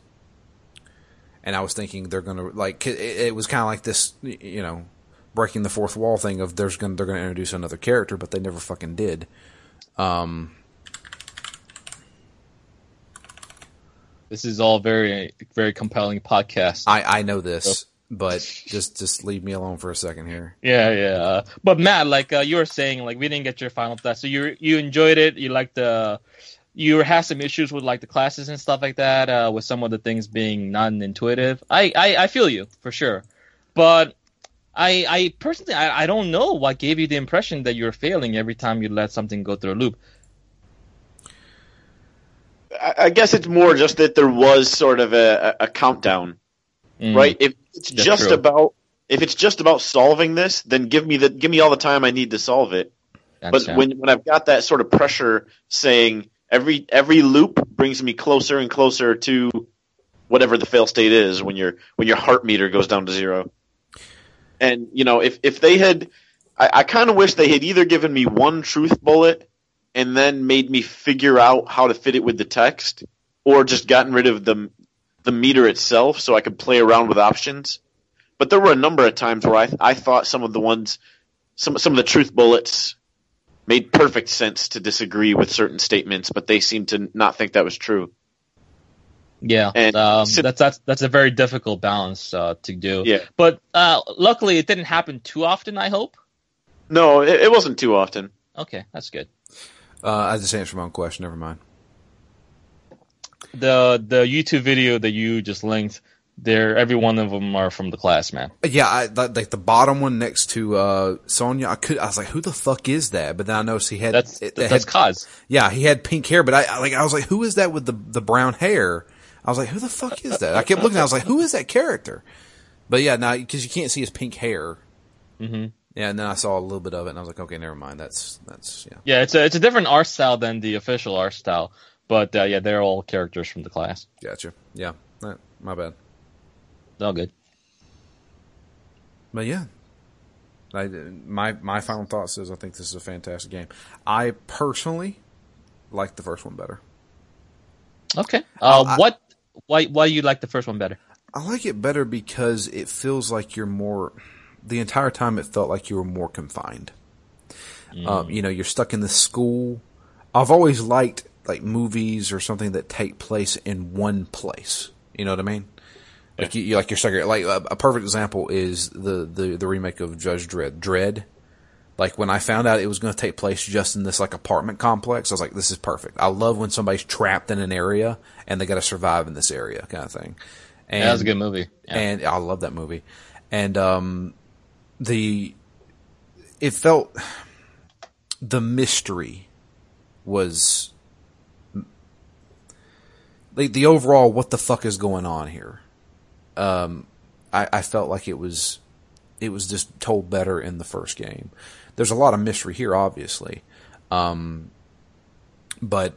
And I was thinking they're gonna like it, it was kind of like this, you know, breaking the fourth wall thing of there's gonna they're gonna introduce another character, but they never fucking did. Um, This is all very very compelling podcast. I I know this, but just just leave me alone for a second here. Yeah, yeah. Uh, But Matt, like uh, you were saying, like we didn't get your final thought. So you you enjoyed it. You liked the. You had some issues with like the classes and stuff like that, uh, with some of the things being non-intuitive. I, I, I feel you for sure, but I I personally I, I don't know what gave you the impression that you're failing every time you let something go through a loop. I, I guess it's more just that there was sort of a, a a countdown, Mm. right? If it's That's just true. about if it's just about solving this, then give me the give me all the time I need to solve it. But Gotcha. when when I've got that sort of pressure saying every every loop brings me closer and closer to whatever the fail state is when your when your heart meter goes down to zero. And you know, if if they had I, I kind of wish they had either given me one truth bullet and then made me figure out how to fit it with the text, or just gotten rid of the the meter itself so I could play around with options. But there were a number of times where I I thought some of the ones some some of the truth bullets made perfect sense to disagree with certain statements, but they seemed to not think that was true. Yeah, And um, sit- that's that's that's a very difficult balance uh, to do. Yeah. but uh, luckily it didn't happen too often. I hope. No, it, it wasn't too often. Okay, that's good. Uh, I just answered my own question. Never mind. The the YouTube video that you just linked, there every one of them are from the class, man. Yeah, I, like the bottom one next to uh, Sonia. I could. I was like, "Who the fuck is that?" But then I noticed he had. That's it, that's had- cause. Yeah, he had pink hair, but I, I like. I was like, "Who is that with the the brown hair?" I was like, "Who the fuck is that?" I kept looking. I was like, "Who is that character?" But yeah, now because you can't see his pink hair. hmm Yeah, and then I saw a little bit of it, and I was like, "Okay, never mind. That's that's yeah." Yeah, it's a it's a different art style than the official art style, but uh, yeah, they're all characters from the class. Gotcha. Yeah, my bad. It's all good. But yeah, I, my my final thoughts is I think this is a fantastic game. I personally like the first one better. Okay. Uh, I- what? Why? Why do you like the first one better? I like it better because it feels like you're more. The entire time, it felt like you were more confined. Um, you know, you're stuck in the school. I've always liked like movies or something that take place in one place. You know what I mean? Like you, you like you're stuck. here- Like a, a perfect example is the, the the remake of Judge Dredd. Dread. Like when I found out it was going to take place just in this like apartment complex, I was like, "This is perfect." I love when somebody's trapped in an area and they got to survive in this area, kind of thing. And, Yeah, that was a good movie. Yeah. and I love that movie. And um, the it felt the mystery was the the overall what the fuck is going on here. Um, I, I felt like it was it was just told better in the first game. There's a lot of mystery here, obviously, um, but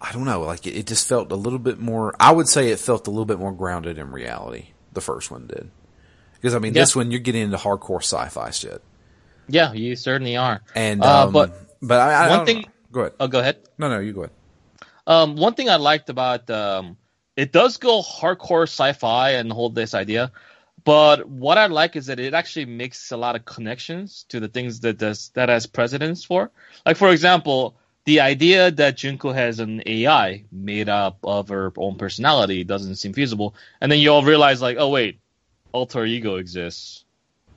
I don't know, like it, it just felt a little bit more. I would say it felt a little bit more grounded in reality. The first one did, because I mean, Yeah. this one you're getting into hardcore sci-fi shit, Yeah, you certainly are. and Uh, um, but but I, I one don't thing- know. Go ahead. oh, go ahead. No, no, you go ahead. Um, one thing I liked about um, it does go hardcore sci-fi and hold this idea, but what I like is that it actually makes a lot of connections to the things that does that has precedence for. Like for example, the idea that Junko has an AI made up of her own personality doesn't seem feasible, and then you all realize like, oh wait, alter ego exists.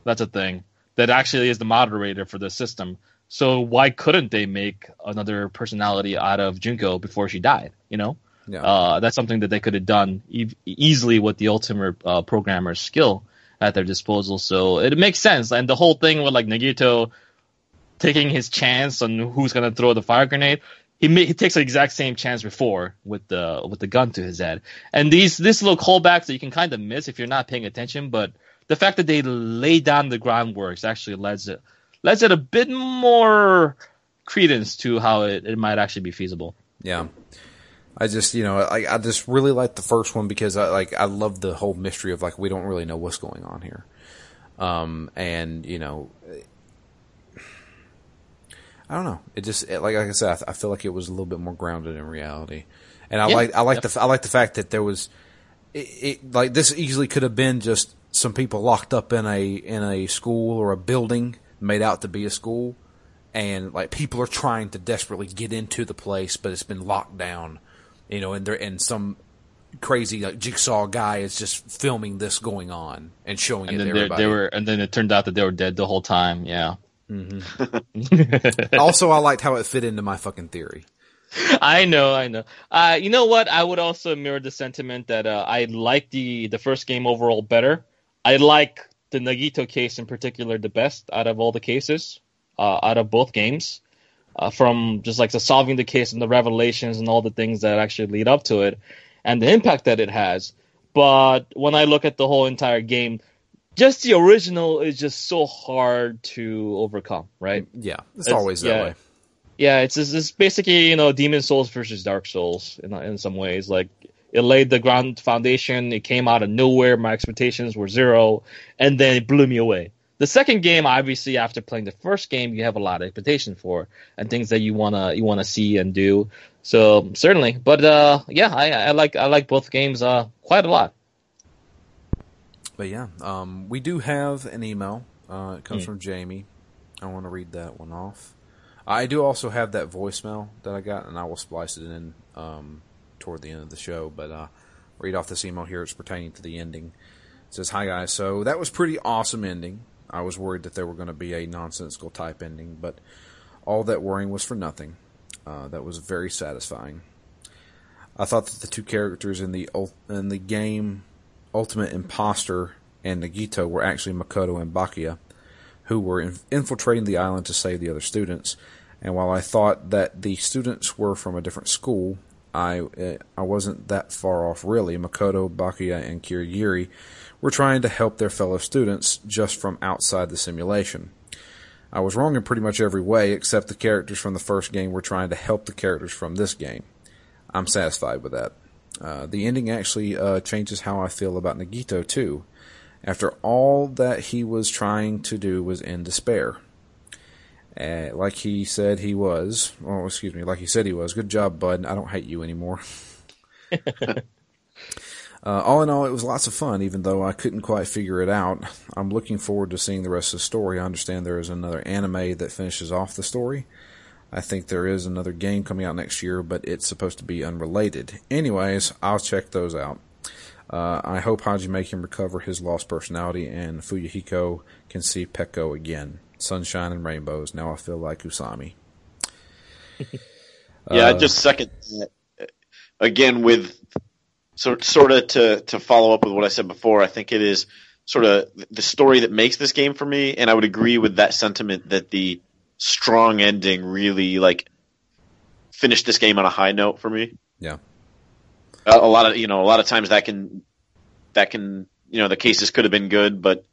That's a thing that actually is the moderator for the system. So why couldn't they make another personality out of Junko before she died? You know, Yeah. uh, that's something that they could have done e- easily with the ultimate uh, programmer's skill at their disposal. So it makes sense. And the whole thing with like Nagito taking his chance on who's gonna throw the fire grenade. He, ma- he takes the exact same chance before with the with the gun to his head, and these this little callbacks that you can kind of miss if you're not paying attention. But the fact that they lay down the groundwork actually lets it lets it a bit more credence to how it, it might actually be feasible. Yeah. I just, you know, I, I just really like the first one because I like, I love the whole mystery of like, we don't really know what's going on here. Um, and you know, I don't know. It just, it, like, like I said, I, th- I feel like it was a little bit more grounded in reality. And I Yeah. like, I like the, I like the fact that there was, it, it, like this easily could have been just some people locked up in a, in a school or a building made out to be a school and like people are trying to desperately get into the place, but it's been locked down, you know, and there and some crazy like jigsaw guy is just filming this going on and showing And it then to everybody. they were, and then it turned out that they were dead the whole time. Yeah. also, I liked how it fit into my fucking theory. I know, I know. Uh, you know what? I would also mirror the sentiment that uh, I like the the first game overall better. I like the Nagito case in particular the best out of all the cases, uh, out of both games. Uh, from just like the solving the case and the revelations and all the things that actually lead up to it, and the impact that it has. But when I look at the whole entire game, just the original is just so hard to overcome, right? Yeah, it's, It's- always that yeah. way. Yeah, it's it's, it's basically you know Demon Souls versus Dark Souls in in some ways. Like it laid the ground foundation. It came out of nowhere. My expectations were zero, and then it blew me away. The second game, obviously, after playing the first game, you have a lot of expectation for and things that you wanna you wanna see and do. So certainly, but uh, yeah, I, I like I like both games uh, quite a lot. But yeah, um, we do have an email. Uh, it comes Hmm. from Jamie. I want to read that one off. I do also have that voicemail that I got, and I will splice it in um, toward the end of the show. But uh, read off this email here. It's pertaining to the ending. It says, "Hi guys. So that was pretty awesome ending. I was worried that there were going to be a nonsensical type ending, but all that worrying was for nothing. Uh, that was very satisfying. I thought that the two characters in the in the game Ultimate Imposter and Nagito were actually Makoto and Byakuya, who were in- infiltrating the island to save the other students. And while I thought that the students were from a different school, I uh, I wasn't that far off really. Makoto, Byakuya, and Kirigiri were trying to help their fellow students just from outside the simulation. I was wrong in pretty much every way, except the characters from the first game were trying to help the characters from this game. I'm satisfied with that. Uh, the ending actually uh, changes how I feel about Nagito too. After all that he was trying to do was in despair. Uh, like he said he was, oh excuse me, like he said he was. Good job, bud. I don't hate you anymore. Uh, all in all, it was lots of fun, even though I couldn't quite figure it out. I'm looking forward to seeing the rest of the story. I understand there is another anime that finishes off the story. I think there is another game coming out next year, but it's supposed to be unrelated. Anyways, I'll check those out. Uh, I hope Hajime can recover his lost personality and Fuyuhiko can see Peko again. Sunshine and rainbows. Now I feel like Usami. Yeah, I Uh, just second again with sort sort of to to follow up with what I said before. I think it is sort of the story that makes this game for me, and I would agree with that sentiment that the strong ending really like finished this game on a high note for me. Yeah. A, a lot of you know a lot of times that can that can you know the cases could have been good, but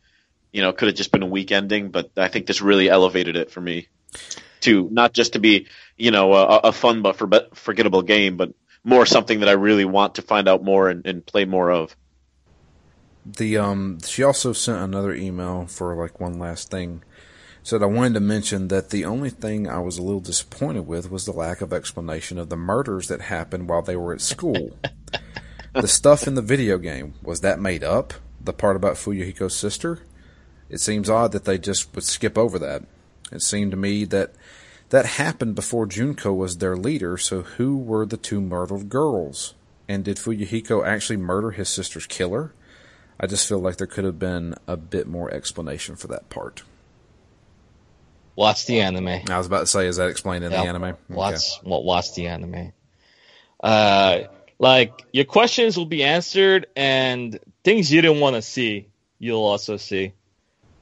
you know could have just been a week ending. But I think this really elevated it for me to not just to be you know a, a fun but for forgettable game, but more something that I really want to find out more and, and play more of. The um, she also sent another email for like one last thing. Said I wanted to mention that the only thing I was a little disappointed with was the lack of explanation of the murders that happened while they were at school. the stuff in the video game was that made up? The part about Fuyuhiko's sister? It seems odd that they just would skip over that. It seemed to me that that happened before Junko was their leader, so who were the two murdered girls? And did Fuyuhiko actually murder his sister's killer? I just feel like there could have been a bit more explanation for that part. Watch the anime. I was about to say, is that explained in Yeah, the anime? Watch, well, watch the anime. Uh, like your questions will be answered, and things you didn't want to see, you'll also see.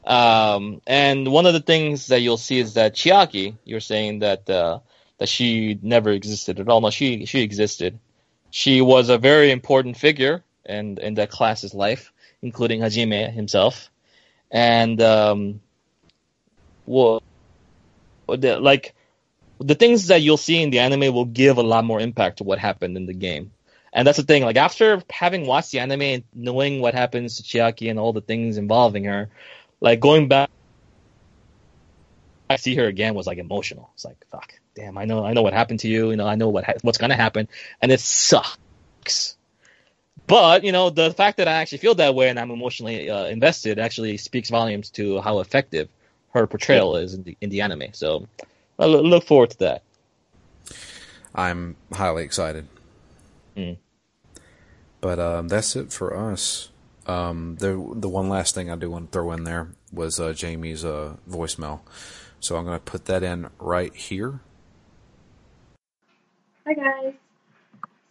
Um, and one of the things that you'll see is that Chiaki, you're saying that uh, that she never existed at all. No, she she existed. She was a very important figure in in that class's life, including Hajime himself. And um, well, the, like the things that you'll see in the anime will give a lot more impact to what happened in the game. And that's the thing. Like after having watched the anime and knowing what happens to Chiaki and all the things involving her, like going back, I see her again was like emotional. It's like fuck, damn. I know, I know what happened to you. You know, I know what ha- what's gonna happen, and it sucks. But you know, the fact that I actually feel that way and I'm emotionally uh, invested actually speaks volumes to how effective her portrayal is in the in the anime. So I look forward to that. I'm highly excited. Mm. But um, that's it for us. Um, the the one last thing I do want to throw in there was uh, Jamie's uh, voicemail, so I'm going to put that in right here. Hi guys.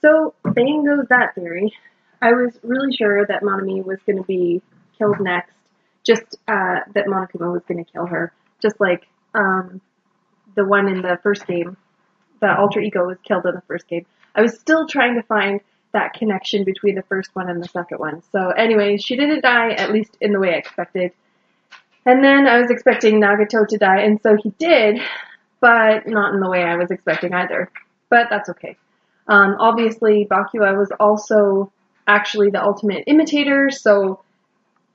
So, saying goes that theory. I was really sure that Monomi was going to be killed next. Just uh, that Monokuma was going to kill her, just like um, the one in the first game. The alter ego was killed in the first game. I was still trying to find that connection between the first one and the second one. So, anyway, she didn't die, at least in the way I expected. And then I was expecting Nagato to die, and so he did, but not in the way I was expecting either. But that's okay. Um, obviously, Byakuya was also actually the ultimate imitator, so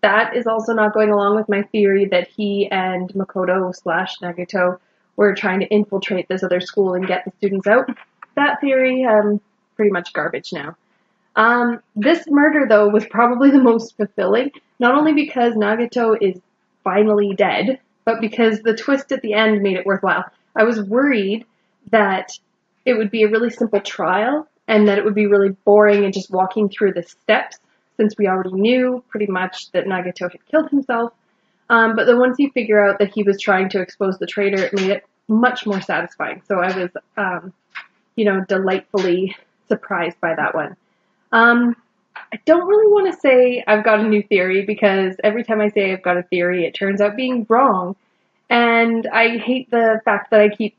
that is also not going along with my theory that he and Makoto slash Nagato were trying to infiltrate this other school and get the students out. That theory, um, pretty much garbage now. Um, this murder, though, was probably the most fulfilling, not only because Nagato is finally dead, but because the twist at the end made it worthwhile. I was worried that it would be a really simple trial and that it would be really boring and just walking through the steps since we already knew pretty much that Nagato had killed himself. Um, but then once you figure out that he was trying to expose the traitor, it made it much more satisfying. So I was, um, you know, delightfully surprised by that one. Um, I don't really want to say I've got a new theory because every time I say I've got a theory, it turns out being wrong. And I hate the fact that I keep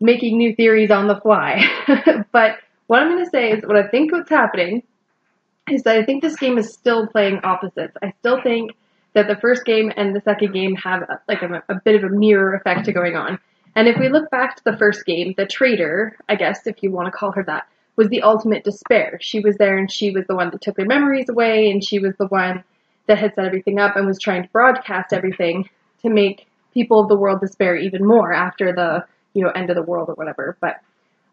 making new theories on the fly. but what I'm going to say is what I think what's happening is that I think this game is still playing opposites. I still think that the first game and the second game have a, like a, a bit of a mirror effect going on. And if we look back to the first game, the traitor, I guess if you want to call her that, was the ultimate despair. She was there and she was the one that took their memories away and she was the one that had set everything up and was trying to broadcast everything to make people of the world despair even more after the, you know, end of the world or whatever. But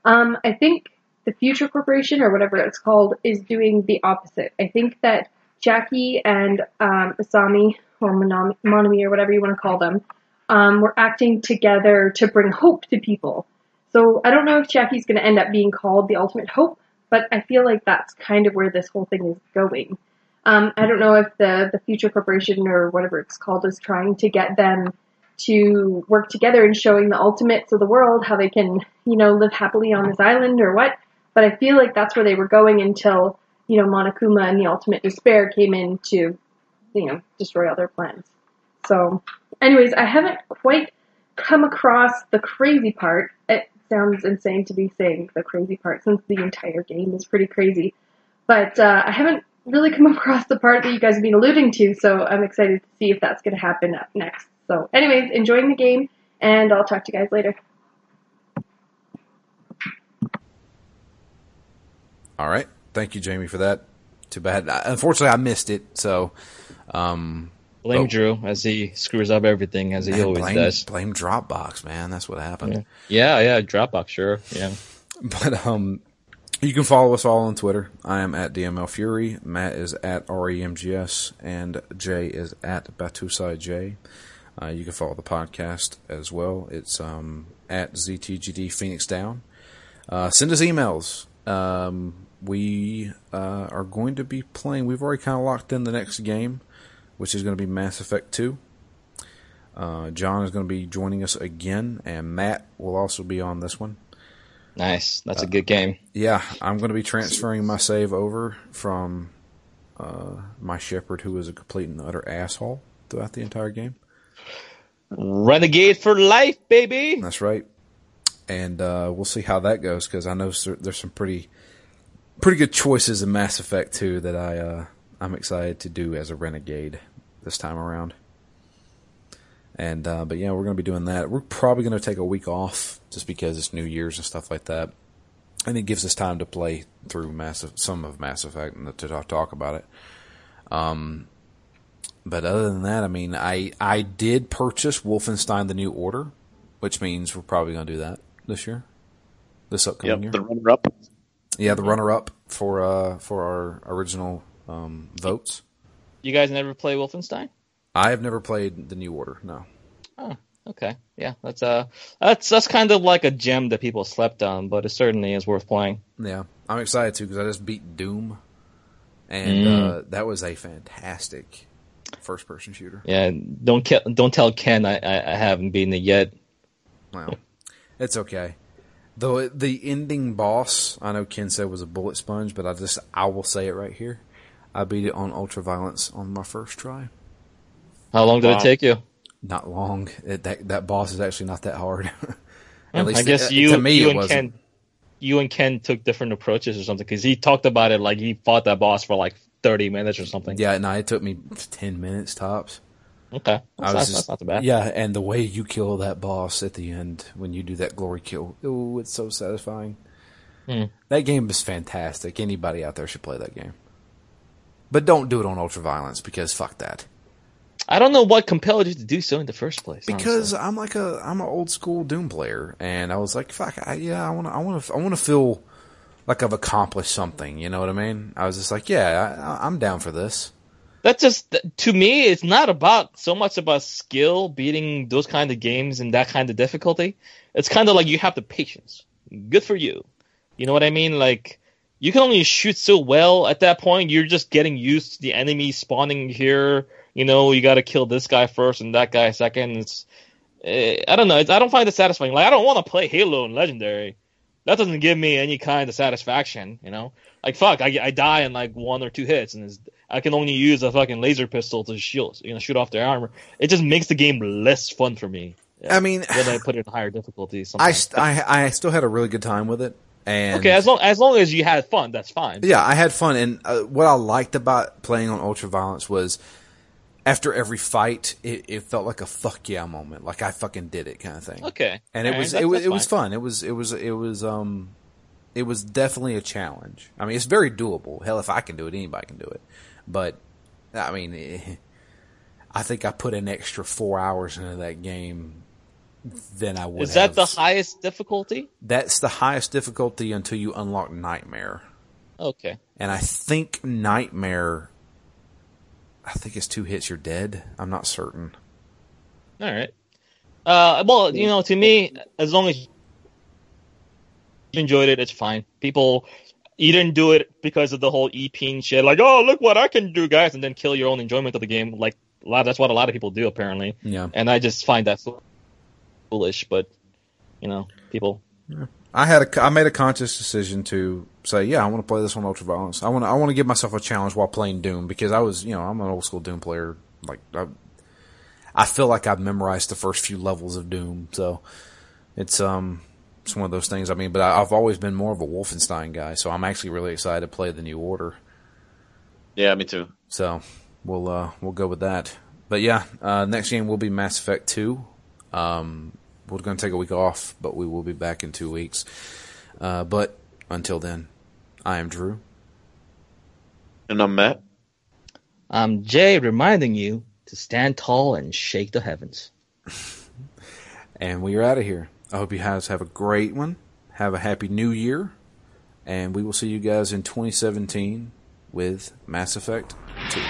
um, I think the Future Corporation or whatever it's called is doing the opposite. I think that Jackie and um, Asami or Monomi, Monomi or whatever you want to call them um, were acting together to bring hope to people. So I don't know if Jackie's going to end up being called the ultimate hope, but I feel like that's kind of where this whole thing is going. Um, I don't know if the the Future Corporation or whatever it's called is trying to get them to work together and showing the ultimates of the world how they can, you know, live happily on this island or what. But I feel like that's where they were going until, you know, Monokuma and the Ultimate Despair came in to, you know, destroy all their plans. So, anyways, I haven't quite come across the crazy part. It sounds insane to be saying the crazy part since the entire game is pretty crazy. But uh, I haven't really come across the part that you guys have been alluding to, so I'm excited to see if that's going to happen up next. So, anyways, enjoying the game, and I'll talk to you guys later. All right. Thank you, Jamie, for that. Too bad. Unfortunately, I missed it. So, um, Blame Oh. Drew as he screws up everything as he always blame, does. blame Dropbox, man. That's what happened. Yeah, yeah, Dropbox, sure. Yeah. But um, you can follow us all on Twitter. I am at DML Fury. Matt is at REMGS, and Jay is at Batusai J. Uh, you can follow the podcast as well. It's um, at ZTGD Phoenix Down. Uh, send us emails. Um, we uh, are going to be playing. We've already kind of locked in the next game, which is going to be Mass Effect Two. Uh, John is going to be joining us again, and Matt will also be on this one. Nice. That's a good game. Yeah, I'm going to be transferring my save over from uh, my Shepard, who was a complete and utter asshole throughout the entire game. Renegade for life, baby. That's right, and uh, we'll see how that goes because I know there's some pretty pretty good choices in Mass Effect 2 that I uh, I'm excited to do as a renegade this time around. And uh, but yeah, we're going to be doing that. We're probably going to take a week off just because it's New Year's and stuff like that, and it gives us time to play through Mass some of Mass Effect and to talk, talk about it. Um, but other than that, I mean, I I did purchase Wolfenstein: The New Order, which means we're probably going to do that this year, this upcoming year. Yep, the runner up. Yeah, the runner-up for uh for our original um, votes. You guys never play Wolfenstein? I have never played the New Order. No. Oh, okay. Yeah, that's uh that's that's kind of like a gem that people slept on, but it certainly is worth playing. Yeah, I'm excited too because I just beat Doom, and Mm. uh, that was a fantastic first-person shooter. Yeah, don't ke- don't tell Ken I, I I haven't beaten it yet. Wow, it's okay. Though the ending boss, I know Ken said was a bullet sponge, but I just I will say it right here. I beat it on ultra violence on my first try. How long did Wow. it take you? Not long. It, that that boss is actually not that hard. At I least guess it- you to me you it and wasn't. Ken you and Ken took different approaches or something because he talked about it like he fought that boss for like thirty minutes or something. Yeah, no, it took me ten minutes tops. Okay, I that's, was not, just, not too bad. Yeah, and the way you kill that boss at the end when you do that glory kill, oh, it's so satisfying. Hmm. That game is fantastic. Anybody out there should play that game. But don't do it on ultra violence because fuck that. I don't know what compelled you to do so in the first place. Because honestly. I'm like a I'm an old school Doom player, and I was like, fuck, I, yeah, I want to I want to I want to feel like I've accomplished something. You know what I mean? I was just like, yeah, I, I'm down for this. that's just to me it's not about so much about skill beating those kind of games and that kind of difficulty it's kind of like you have the patience good for you you know what i mean like you can only shoot so well at that point. You're just getting used to the enemy spawning here. You know you got to kill this guy first and that guy second. It's eh, i don't know. It's, i don't find it satisfying. Like i don't want to play halo and legendary. That doesn't give me any kind of satisfaction you know? Like fuck I, I die in like one or two hits and it's, i can only use a fucking laser pistol to shield you know shoot off their armor. It just makes the game less fun for me. I mean, when i put it in higher difficulty I, st- I I still had a really good time with it, and okay as long as long as you had fun that's fine Yeah, I had fun, and uh, what I liked about playing on Ultra Violence was after every fight, it, it felt like a fuck yeah moment, like I fucking did it kind of thing. okay and it was it was it was fun. It was it was it was um it was definitely a challenge. I mean, it's very doable. Hell, if I can do it, anybody can do it. But I mean, eh, I think I put an extra four hours into that game than I would. is that have. the highest difficulty That's the highest difficulty until you unlock Nightmare. okay And I think Nightmare, I think it's two hits, you're dead. I'm not certain. all right uh well you know to me as long as you enjoyed it it's fine people you didn't do it because of the whole EP shit, like, oh, look what I can do, guys, and then kill your own enjoyment of the game. Like, a lot, that's what a lot of people do, apparently. Yeah. And I just find that foolish, but, you know, people. I had a, I made a conscious decision to say, yeah, I want to play this on Ultra Violence. I want to, I want to give myself a challenge while playing Doom because I was, you know, I'm an old school Doom player. Like, I, I feel like I've memorized the first few levels of Doom, so it's um, it's one of those things. I mean, but I, I've always been more of a Wolfenstein guy, so I'm actually really excited to play the New Order. Yeah, me too. So we'll uh, we'll go with that. But yeah, uh, next game will be Mass Effect Two. Um, we're going to take a week off, but we will be back in two weeks. Uh, but until then, I am Drew. And I'm Matt. I'm Jay reminding you to stand tall and shake the heavens. And we are out of here. I hope you guys have a great one. Have a happy new year. And we will see you guys in 2017 with Mass Effect 2.